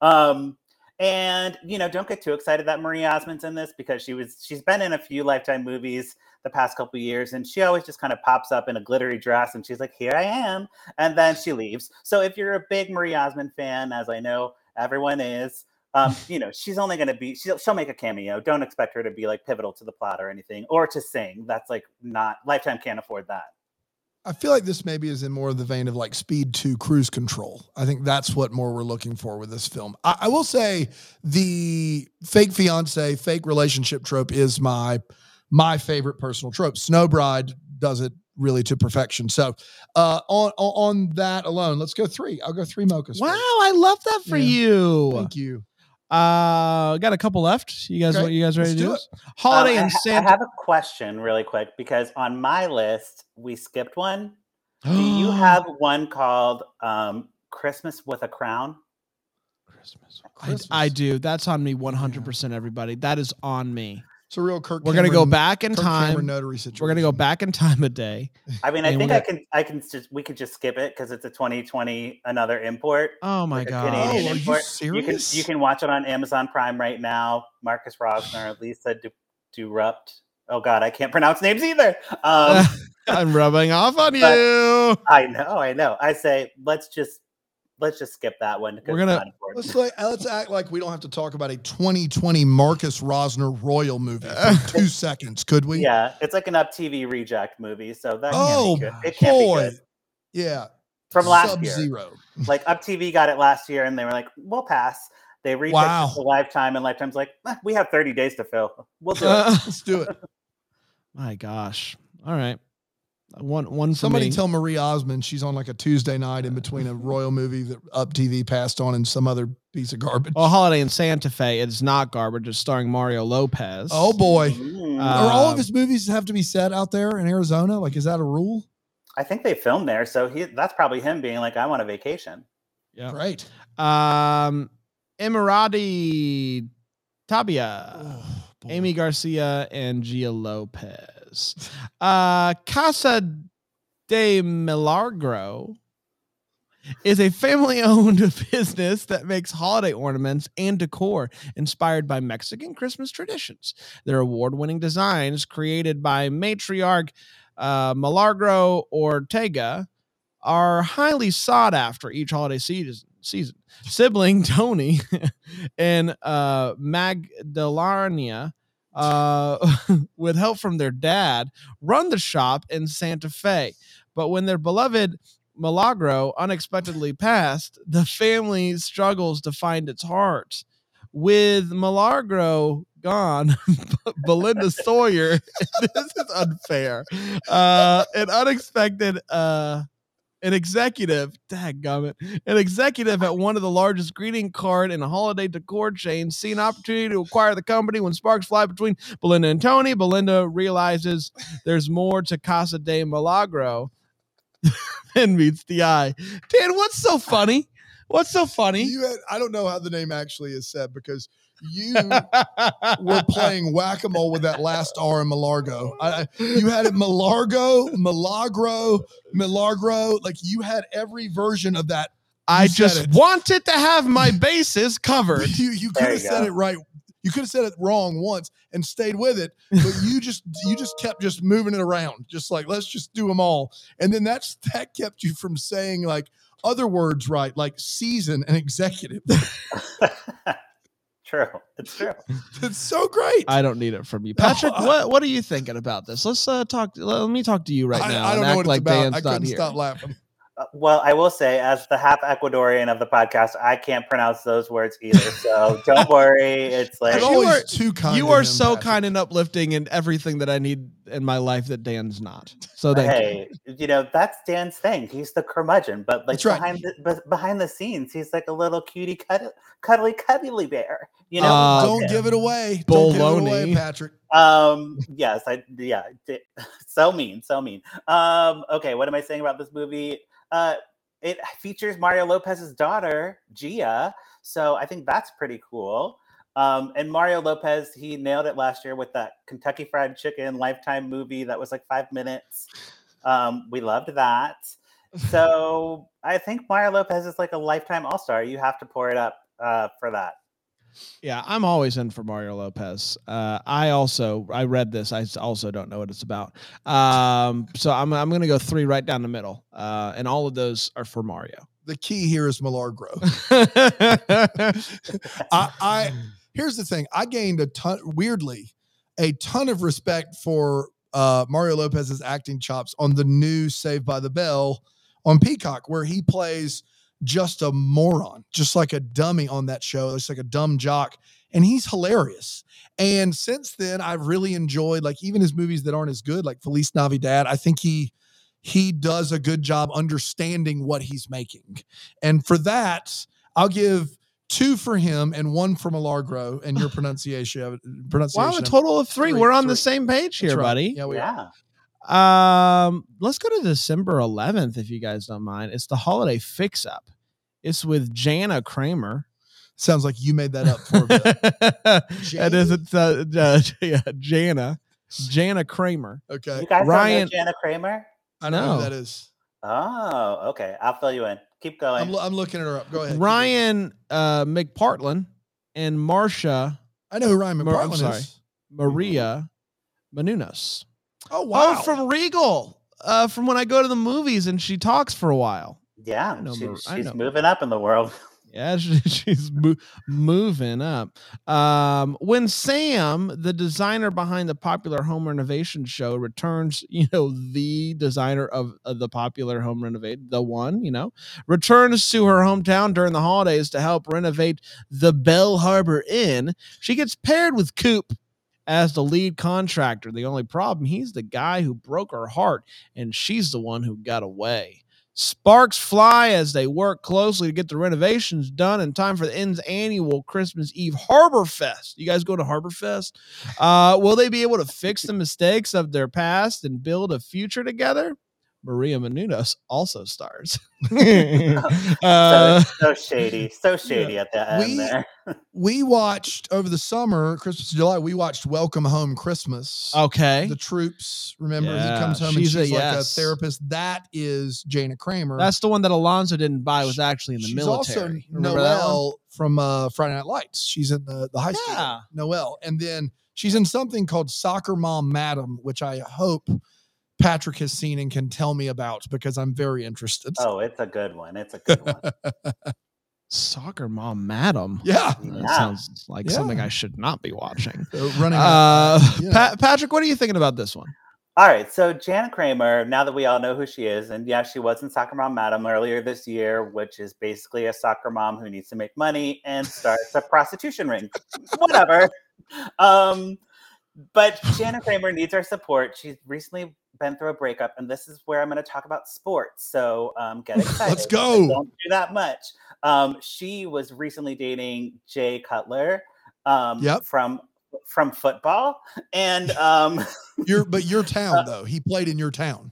Speaker 3: Um, and you know, don't get too excited that Marie Osmond's in this because she was she's been in a few Lifetime movies the past couple years, and she always just kind of pops up in a glittery dress, and she's like, "Here I am," and then she leaves. So if you're a big Marie Osmond fan, as I know everyone is, um, you know, she's only going to be she'll, she'll make a cameo. Don't expect her to be like pivotal to the plot or anything, or to sing. That's like not Lifetime can't afford that.
Speaker 2: I feel like this maybe is in more of the vein of like Speed 2 Cruise Control. I think that's what more we're looking for with this film. I, I will say the fake fiance, fake relationship trope is my my favorite personal trope. Snow Bride does it really to perfection. So uh, on, on that alone, let's go three. I'll go three mochas.
Speaker 1: Wow. I love that for
Speaker 2: Yeah.
Speaker 1: you.
Speaker 2: Thank you.
Speaker 1: Uh, got a couple left. You guys,
Speaker 2: Okay,
Speaker 1: you guys ready
Speaker 2: let's
Speaker 1: to do
Speaker 2: do
Speaker 1: this? Holiday
Speaker 3: Um, I
Speaker 1: and
Speaker 3: ha-
Speaker 1: Santa.
Speaker 3: I have a question really quick because on my list we skipped one. Do you have one called um, Christmas with a Crown?
Speaker 1: Christmas? I,
Speaker 2: Christmas.
Speaker 1: I do. That's on me 100%, everybody. That is on me.
Speaker 2: It's a real Kirk.
Speaker 1: We're going to go back in
Speaker 2: Kirk Cameron
Speaker 1: time.
Speaker 2: notary situation.
Speaker 1: We're going to go back in time a day.
Speaker 3: I mean, I think
Speaker 1: we're
Speaker 3: I can. I can just. We could just skip it because it's a 2020 another import.
Speaker 1: Oh my
Speaker 3: like
Speaker 1: God.
Speaker 2: Oh, are you
Speaker 3: import. You can
Speaker 2: serious?
Speaker 3: you can watch it on Amazon Prime right now. Marcus Rosner, Lisa Du- Durupt. Oh God, I can't pronounce names either. Um,
Speaker 1: I'm rubbing off on you.
Speaker 3: I know, I know. I say let's just let's just skip that one.
Speaker 1: We're gonna-
Speaker 2: Let's like, let's act like we don't have to talk about a 2020 Marcus Rosner royal movie for two seconds, could we?
Speaker 3: Yeah, it's like an up TV reject movie, so that
Speaker 2: Oh,
Speaker 3: can't. It can't
Speaker 2: boy.
Speaker 3: be good.
Speaker 2: Yeah.
Speaker 3: From last year,
Speaker 2: Sub-Zero.
Speaker 3: like Up TV got it last year, and they were like, "We'll pass." They reached
Speaker 2: Wow.
Speaker 3: it to Lifetime, and Lifetime's like, "Eh, "We have 30 days to fill. We'll do it."
Speaker 1: Uh,
Speaker 2: Let's do it.
Speaker 1: my gosh. All right. One one for
Speaker 2: Somebody
Speaker 1: me.
Speaker 2: tell Marie Osmond she's on like a Tuesday night in between a royal movie that Up TV passed on and some other piece of garbage.
Speaker 1: well, Holiday in Santa Fe. It's not garbage. It's starring Mario Lopez.
Speaker 2: Oh boy.
Speaker 3: Mm.
Speaker 1: Uh,
Speaker 2: Are all of
Speaker 1: Um,
Speaker 2: his movies have to be set out there in Arizona? Like, is that a rule?
Speaker 3: I think they filmed there, so he that's probably him being like, "I want a vacation."
Speaker 1: yeah.
Speaker 2: right.
Speaker 1: Um, Emeraude Toubia.
Speaker 2: Oh.
Speaker 1: Aimee Garcia and Gia Lopez. Uh, Casa de Milagro is a family owned business that makes holiday ornaments and decor inspired by Mexican Christmas traditions. Their award winning designs, created by matriarch uh, Milagro Ortega, are highly sought after each holiday season. season. Sibling Tony and uh, Magdalena, uh, with help from their dad, run the shop in Santa Fe. But when their beloved Milagro unexpectedly passed, the family struggles to find its heart. With Milagro gone, Belinda Sawyer, this is unfair. Uh, an unexpected uh, an executive, dadgummit, an executive at one of the largest greeting card and holiday decor chains see an opportunity to acquire the company when sparks fly between Belinda and Tony. Belinda realizes there's more to Casa de Milagro than meets the eye. Dan, what's so funny? What's so funny?
Speaker 2: You had, I don't know how the name actually is said because you were playing whack a mole with that last R in Malargo. I, I- you had it Malargo, Milagro, Milagro. Like you had every version of that.
Speaker 1: I just
Speaker 2: it.
Speaker 1: wanted to have my bases covered.
Speaker 2: You, you could have said
Speaker 3: go.
Speaker 2: it right. You could have said it wrong once and stayed with it, but you just you just kept just moving it around, just like let's just do them all, and then that's that kept you from saying like other words right, like season and executive.
Speaker 3: true. It's true.
Speaker 2: It's so great.
Speaker 1: I don't need it from you, Patrick.
Speaker 2: I-
Speaker 1: what What are you thinking about this? Let's uh, talk. Let, let me talk to you right
Speaker 2: I,
Speaker 1: now.
Speaker 2: I
Speaker 1: and
Speaker 2: don't know
Speaker 1: act
Speaker 2: what it's
Speaker 1: like
Speaker 2: about.
Speaker 1: Dan's
Speaker 2: I
Speaker 1: not
Speaker 2: couldn't stop laughing.
Speaker 3: Uh, Well, I will say, as the half Ecuadorian of the podcast, I can't pronounce those words either. So don't worry. It's like
Speaker 1: you are-
Speaker 2: too kind.
Speaker 1: you are
Speaker 2: him,
Speaker 1: so
Speaker 2: Patrick.
Speaker 1: kind and uplifting and everything that I need in my life that Dan's not. So thank you.
Speaker 3: hey, you know that's Dan's thing. He's the curmudgeon, but like
Speaker 2: That's right.
Speaker 3: behind the but behind the scenes, he's like a little cutie, cuddly, cuddly, cuddly bear. You know,
Speaker 1: Uh,
Speaker 2: Don't give it away. Don't give it away, Patrick.
Speaker 3: Um. Yes. I. Yeah. di- So mean. So mean. Um. Okay. What am I saying about this movie? Uh. It features Mario Lopez's daughter Gia, so I think that's pretty cool. Um. And Mario Lopez, he nailed it last year with that Kentucky Fried Chicken Lifetime movie that was like five minutes. Um. We loved that. So I think Mario Lopez is like a lifetime all star. You have to pour it up uh, for that.
Speaker 1: Yeah, I'm always in for Mario Lopez. Uh, I also I read this. I also don't know what it's about. Um, so I'm I'm gonna go three right down the middle, uh, and all of those are for Mario.
Speaker 2: The key here is Milagro. I, I here's the thing. I gained a ton weirdly a ton of respect for uh Mario Lopez's acting chops on the new Saved by the Bell on Peacock, where he plays just a moron, just like a dummy on that show. It's like a dumb jock, and he's hilarious. And since then, I've really enjoyed like even his movies that aren't as good, like Feliz Navidad. I think he he does a good job understanding what he's making. And for that, I'll give two for him and one for Milagro and your pronunciation of pronunciation.
Speaker 1: wow, a total of three.
Speaker 2: Three,
Speaker 1: We're on the same page here,
Speaker 2: right.
Speaker 1: buddy.
Speaker 2: Yeah, we are.
Speaker 3: Yeah.
Speaker 1: Um, let's go to December 11th if you guys don't mind. It's the holiday fix up. It's with Jana Kramer.
Speaker 2: Sounds like you made that up for me.
Speaker 1: that is it's uh, uh, yeah, Jana. Jana Kramer.
Speaker 2: Okay.
Speaker 3: You guys
Speaker 1: Ryan-
Speaker 3: know Jana Kramer?
Speaker 2: I don't know who that is.
Speaker 3: Oh, okay. I'll fill you in. Keep going.
Speaker 2: I'm, lo- I'm looking her up. Go ahead.
Speaker 1: Ryan uh, McPartlin and Marsha.
Speaker 2: I know who Ryan
Speaker 1: Mar- I'm
Speaker 2: McPartlin
Speaker 1: sorry.
Speaker 2: is.
Speaker 1: Maria Menounos.
Speaker 2: Oh wow.
Speaker 1: Oh, from Regal. Uh, from when I go to the movies and she talks for a while.
Speaker 3: yeah,
Speaker 1: I know
Speaker 3: she-
Speaker 1: Mar- I
Speaker 3: she's
Speaker 1: know.
Speaker 3: moving up in the world.
Speaker 1: Yeah, she's mo- moving up. Um, when Sam, the designer behind the popular home renovation show, returns, you know, the designer of, of the popular home renovate, the one, you know, returns to her hometown during the holidays to help renovate the Bell Harbor Inn, she gets paired with Coop as the lead contractor. The only problem, he's the guy who broke her heart, and she's the one who got away. Sparks fly as they work closely to get the renovations done in time for the inn's annual Christmas Eve Harbor Fest. You guys go to Harbor Fest? Uh, will they be able to fix the mistakes of their past and build a future together? Maria Menounos also stars. uh,
Speaker 3: so, so shady, so shady at the end
Speaker 2: We-
Speaker 3: there.
Speaker 2: We watched over the summer, Christmas, July. We watched Welcome Home Christmas.
Speaker 1: okay.
Speaker 2: The troops. Remember,
Speaker 1: Yeah,
Speaker 2: he comes home
Speaker 1: she's
Speaker 2: and she's like
Speaker 1: yes.
Speaker 2: a therapist. That is Jana Kramer.
Speaker 1: That's the one that Alonzo didn't buy. Was actually in the military.
Speaker 2: She's
Speaker 1: military.
Speaker 2: also
Speaker 1: Remember that one?
Speaker 2: Noelle from uh, Friday Night Lights. She's in the, the high school.
Speaker 1: Yeah.
Speaker 2: Noelle. And then she's in something called Soccer Mom Madam, which I hope Patrick has seen and can tell me about because I'm very interested.
Speaker 3: Oh, it's a good one. It's a good one.
Speaker 1: Soccer mom, madam.
Speaker 2: Yeah.
Speaker 1: That
Speaker 3: Yeah.
Speaker 1: sounds like something I should not be watching.
Speaker 2: Uh, running.
Speaker 1: Uh,
Speaker 2: yeah.
Speaker 1: Pa- Patrick, what are you thinking about this one?
Speaker 3: All right, so Jana Kramer, now that we all know who she is, and yeah, she was in Soccer Mom Madam earlier this year, which is basically a soccer mom who needs to make money and starts a prostitution ring. Whatever. Um, but Jana Kramer needs our support. She's recently been through a breakup, and this is where I'm going to talk about sports. So um, get excited.
Speaker 2: Let's
Speaker 3: I
Speaker 2: go.
Speaker 3: Don't do that much. Um, she was recently dating Jay Cutler um,
Speaker 2: Yep.
Speaker 3: from from football, and um,
Speaker 2: your but your
Speaker 3: Uh,
Speaker 2: town though. He played in your town.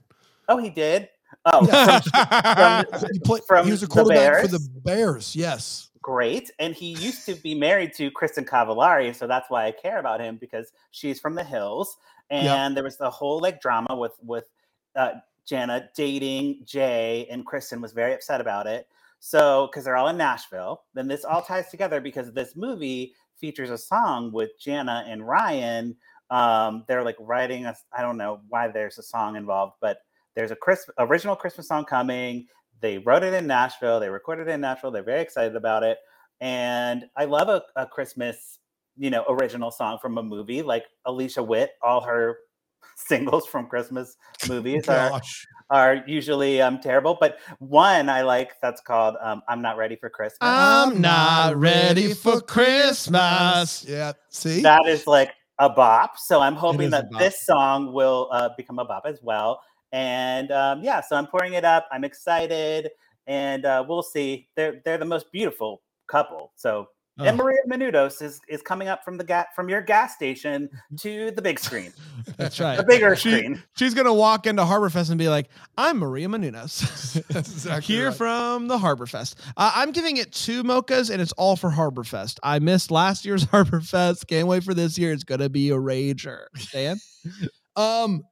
Speaker 3: Oh, he did. Oh,
Speaker 2: Yeah.
Speaker 3: from,
Speaker 2: He played.
Speaker 3: from
Speaker 2: he was a
Speaker 3: the
Speaker 2: quarterback for the?
Speaker 3: Bears.
Speaker 2: Yes.
Speaker 3: great. And he used to be married to Kristin Cavallari, so that's why I care about him because she's from the hills. And there was the whole like drama with with uh, Jana dating Jay, and Kristin was very upset about it. So because they're all in Nashville, then this all ties together because this movie features a song with Jana and Ryan. Um, they're like writing a. I don't know why there's a song involved, but there's a Chris original Christmas song coming. They wrote it in Nashville. They recorded it in Nashville. They're very excited about it. And I love a, a Christmas, you know, original song from a movie like Alicia Witt. All her singles from Christmas movies are,
Speaker 2: Gosh.
Speaker 3: are usually um, terrible. But one I like that's called um, "I'm Not Ready for Christmas."
Speaker 1: I'm not ready for Christmas.
Speaker 2: Yeah. See.
Speaker 3: that is like a bop. So I'm hoping that this song will uh, become a bop as well. And um, yeah, so I'm pouring it up. I'm excited, and uh, we'll see. They're they're the most beautiful couple. So
Speaker 1: Oh.
Speaker 3: and Maria Menounos is is coming up from the gas from your gas station to the big screen,
Speaker 1: That's right.
Speaker 3: the bigger
Speaker 1: She-
Speaker 3: screen.
Speaker 1: She's gonna walk into Harborfest and be like, "I'm Maria Menounos."
Speaker 2: That's exactly
Speaker 1: Here
Speaker 2: right.
Speaker 1: from the Harborfest. Uh, I'm giving it two mochas, and it's all for Harborfest. I missed last year's Harborfest. Can't wait for this year. It's gonna be a rager. Dan,
Speaker 2: Um,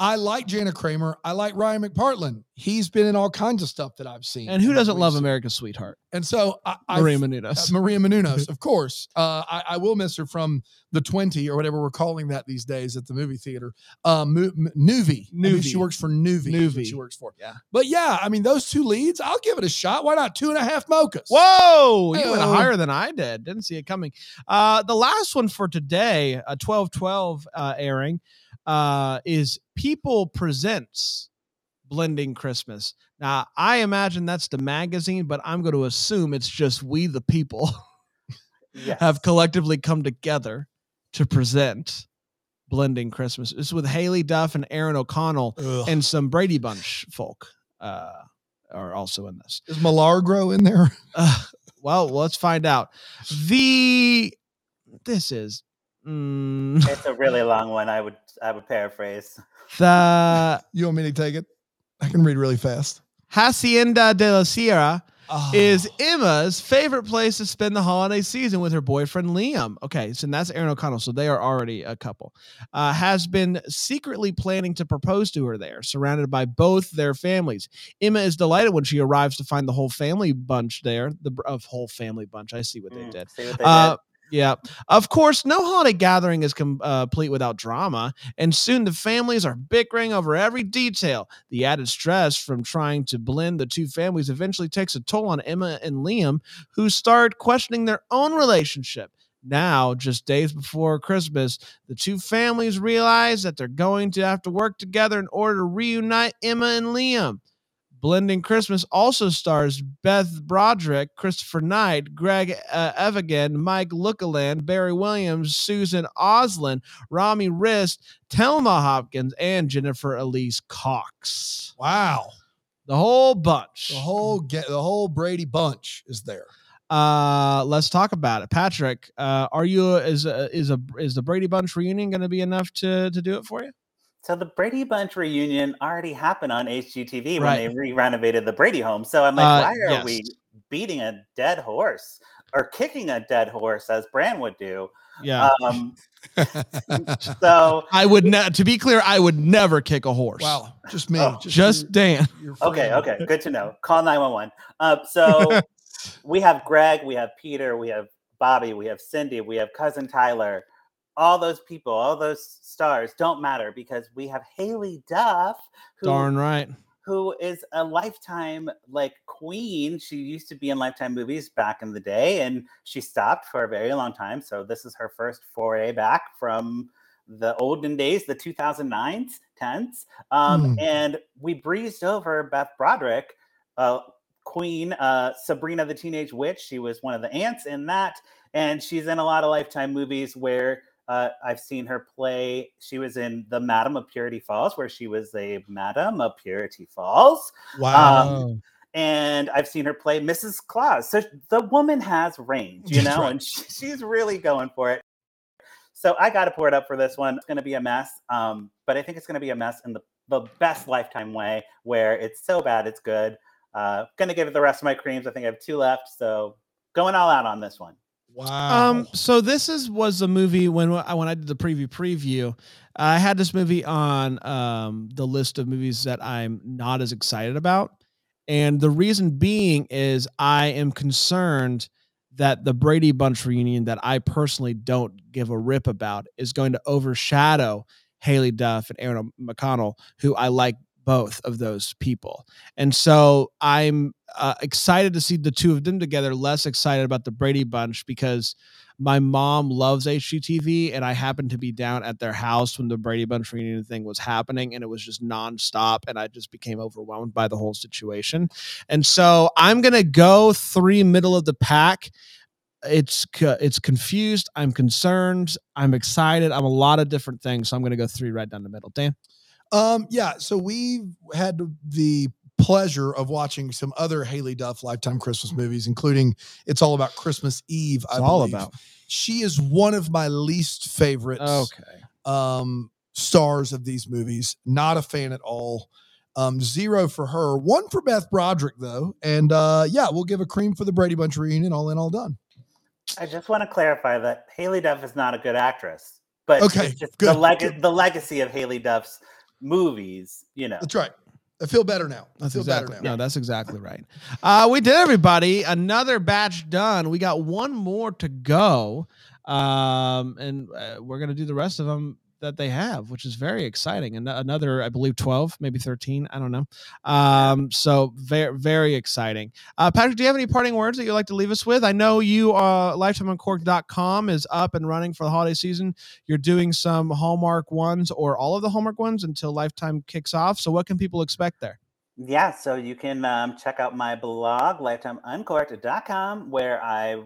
Speaker 2: I like Jana Kramer. I like Ryan McPartlin. He's been in all kinds of stuff that I've seen.
Speaker 1: and who doesn't love
Speaker 2: seen.
Speaker 1: America's Sweetheart?
Speaker 2: And so I,
Speaker 1: Maria
Speaker 2: uh,
Speaker 1: Menounos.
Speaker 2: Maria Menounos, of course. Uh, I, I will miss her from the 20 or whatever we're calling that these days at the movie theater. Um, Mu- M- Noovie. I mean, she works for Noovie.
Speaker 1: Noovie.
Speaker 2: She works for.
Speaker 1: Yeah.
Speaker 2: But yeah, I mean, those two leads, I'll give it a shot. Why not? Two and a half mochas.
Speaker 1: Whoa, you went
Speaker 2: Hey-o.
Speaker 1: higher than I did. Didn't see it coming. Uh, the last one for today, a twelve twelve uh, airing, uh, is People Presents Blending Christmas. Now, I imagine that's the magazine, but I'm going to assume it's just we, the people,
Speaker 3: Yes.
Speaker 1: have collectively come together to present Blending Christmas. It's with Haylie Duff and Aaron O'Connell
Speaker 2: Ugh.
Speaker 1: and some Brady Bunch folk uh, are also in this.
Speaker 2: Is Malargro in there?
Speaker 1: Uh, well, let's find out. The this is mm,
Speaker 3: it's a really long one. I would I would paraphrase.
Speaker 1: the
Speaker 2: You want me to take it? I can read really fast.
Speaker 1: Hacienda de la Sierra is
Speaker 2: Oh.
Speaker 1: Emma's favorite place to spend the holiday season with her boyfriend Liam. Okay, so that's Aaron O'Connell. So they are already a couple. Uh, has been secretly planning to propose to her there, surrounded by both their families. Emma is delighted when she arrives to find the whole family bunch there. The of whole family bunch. I see what they
Speaker 3: Mm,
Speaker 1: did.
Speaker 3: See what they
Speaker 1: Uh,
Speaker 3: did?
Speaker 1: Yeah. Of course, no holiday gathering is com- uh, complete without drama, and soon the families are bickering over every detail. The added stress from trying to blend the two families eventually takes a toll on Emma and Liam, who start questioning their own relationship. Now, just days before Christmas, the two families realize that they're going to have to work together in order to reunite Emma and Liam. Blending Christmas also stars Beth Broderick, Christopher Knight, Greg uh, Evigan, Mike Lookinland, Barry Williams, Susan Oslin, Rami Rist, Telma Hopkins, and Jennifer Elise Cox.
Speaker 2: Wow.
Speaker 1: The whole bunch.
Speaker 2: The whole get the whole Brady bunch is there.
Speaker 1: uh, let's talk about it. Patrick, uh, are you is a, is a is the Brady Bunch reunion going to be enough to to do it for you?
Speaker 3: So the Brady Bunch reunion already happened on HGTV
Speaker 1: Right.
Speaker 3: when they re-renovated the Brady home. So I'm like,
Speaker 1: Uh,
Speaker 3: why are we beating a dead horse or kicking a dead horse as Bran would do?
Speaker 1: Yeah.
Speaker 3: Um, so
Speaker 1: I would ne- to be clear, I would never kick a horse.
Speaker 2: wow. Just me.
Speaker 3: Oh.
Speaker 1: Just
Speaker 2: your-
Speaker 1: Dan.
Speaker 3: okay, okay, good to know. Call 911. Uh, so we have Greg, we have Peter, we have Bobby, we have Cindy, we have cousin Tyler. All those people, all those stars don't matter because we have Haylie Duff, who
Speaker 1: Darn right.
Speaker 3: who is a lifetime like queen. She used to be in lifetime movies back in the day and she stopped for a very long time. So this is her first foray back from the olden days, the 2009s, 10s. Um,
Speaker 2: Mm.
Speaker 3: And we breezed over Beth Broderick, uh, Queen, uh, Sabrina the Teenage Witch. She was one of the aunts in that. And she's in a lot of Lifetime movies where uh, I've seen her play. She was in The Madam of Purity Falls, where she was a Madam of Purity Falls.
Speaker 2: Wow.
Speaker 3: Um, and I've seen her play Mrs. Claus. So the woman has range, you know,
Speaker 2: right.
Speaker 3: and she, she's really going for it. So I got to pour it up for this one. It's going to be a mess, um, but I think it's going to be a mess in the, the best lifetime way, where it's so bad it's good. Uh, going to give it the rest of my creams. I think I have two left, so going all out on this one.
Speaker 2: Wow.
Speaker 1: Um, so this is was a movie when I when I did the preview preview, I had this movie on um the list of movies that I'm not as excited about, and the reason being is I am concerned that the Brady Bunch reunion that I personally don't give a rip about is going to overshadow Haylie Duff and Aaron McConnell, who I like both of those people. And so I'm uh, excited to see the two of them together, less excited about the Brady Bunch because my mom loves HGTV and I happened to be down at their house when the Brady Bunch reunion thing was happening and it was just nonstop and I just became overwhelmed by the whole situation. And so I'm going to go three middle of the pack. It's it's confused. I'm concerned. I'm excited. I'm a lot of different things. So I'm going to go three right down the middle. Dan.
Speaker 2: Um, yeah, so we had the pleasure of watching some other Haylie Duff Lifetime Christmas movies, including It's All About Christmas Eve. I
Speaker 1: It's all about.
Speaker 2: She is one of my least favorites
Speaker 1: Okay.
Speaker 2: um, stars of these movies. Not a fan at all. Um, zero for her. One for Beth Broderick though, and uh, yeah, we'll give a cream for the Brady Bunch reunion. All in, all done.
Speaker 3: I just want to clarify that Haylie Duff is not a good actress, but
Speaker 2: Okay,
Speaker 3: it's just
Speaker 2: good,
Speaker 3: the, leg-
Speaker 2: good.
Speaker 3: the legacy of Haylie Duff's movies, you know.
Speaker 2: That's right. I feel better now. I
Speaker 1: That's
Speaker 2: feel
Speaker 1: exactly
Speaker 2: better now.
Speaker 1: no. That's exactly right. Uh, we did everybody. Another batch done. We got one more to go, um, and uh, we're gonna do the rest of them that they have, which is very exciting. And another, I believe, twelve, maybe thirteen. I don't know. Um, so very, very exciting. Uh, Patrick, do you have any parting words that you'd like to leave us with? I know you, uh, lifetimeuncorked.com is up and running for the holiday season. You're doing some Hallmark ones or all of the Hallmark ones until Lifetime kicks off. So what can people expect there?
Speaker 3: Yeah, so you can um, check out my blog, lifetimeuncorked.com, where I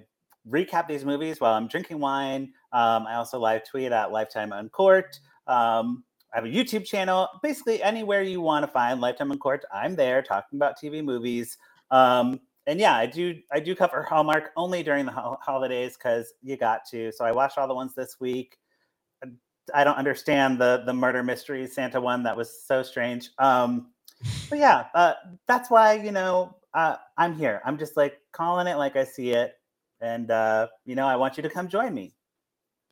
Speaker 3: recap these movies while I'm drinking wine. Um, I also live tweet at Lifetime Uncorked. Um, I have a YouTube channel. Basically, anywhere you want to find Lifetime Uncorked, I'm there talking about TV movies. Um, and yeah, I do I do cover Hallmark only during the ho- holidays because you got to. So I watched all the ones this week. I don't understand the the murder mystery Santa one. That was so strange. Um, but yeah, uh, that's why you know uh, I'm here. I'm just like calling it like I see it, and uh, you know I want you to come join me.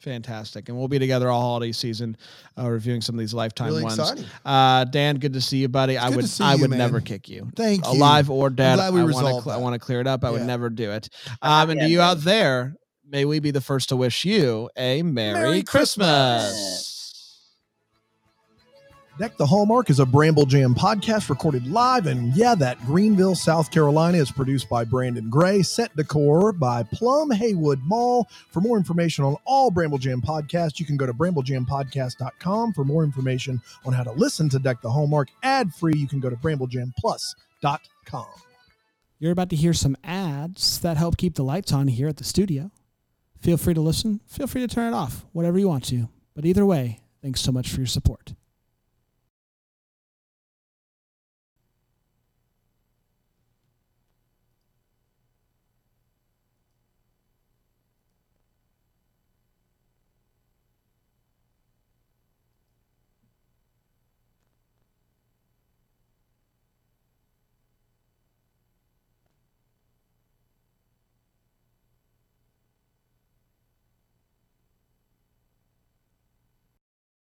Speaker 1: Fantastic. And we'll be together all holiday season uh, reviewing some of these lifetime
Speaker 2: Really
Speaker 1: ones. Uh, Dan, good to see you, buddy. I would
Speaker 2: to see
Speaker 1: I
Speaker 2: you,
Speaker 1: would
Speaker 2: man.
Speaker 1: never kick you.
Speaker 2: Thank you.
Speaker 1: Alive or dead. I want to I want to clear it up. I would never do it. Um, and
Speaker 3: happy
Speaker 1: to you
Speaker 3: I
Speaker 1: out there, may we be the first to wish you a Merry,
Speaker 2: Merry
Speaker 1: Christmas.
Speaker 2: Christmas. Deck the Hallmark is a Bramble Jam podcast recorded live, and yeah, that Greenville, South Carolina is produced by Brandon Gray, set decor by Plum Haywood Mall. For more information on all Bramble Jam podcasts, you can go to bramblejampodcast.com. For more information on how to listen to Deck the Hallmark ad free, you can go to bramblejamplus.com.
Speaker 4: You're about to hear some ads that help keep the lights on here at the studio. Feel free to listen, feel free to turn it off, whatever you want to. But either way, thanks so much for your support.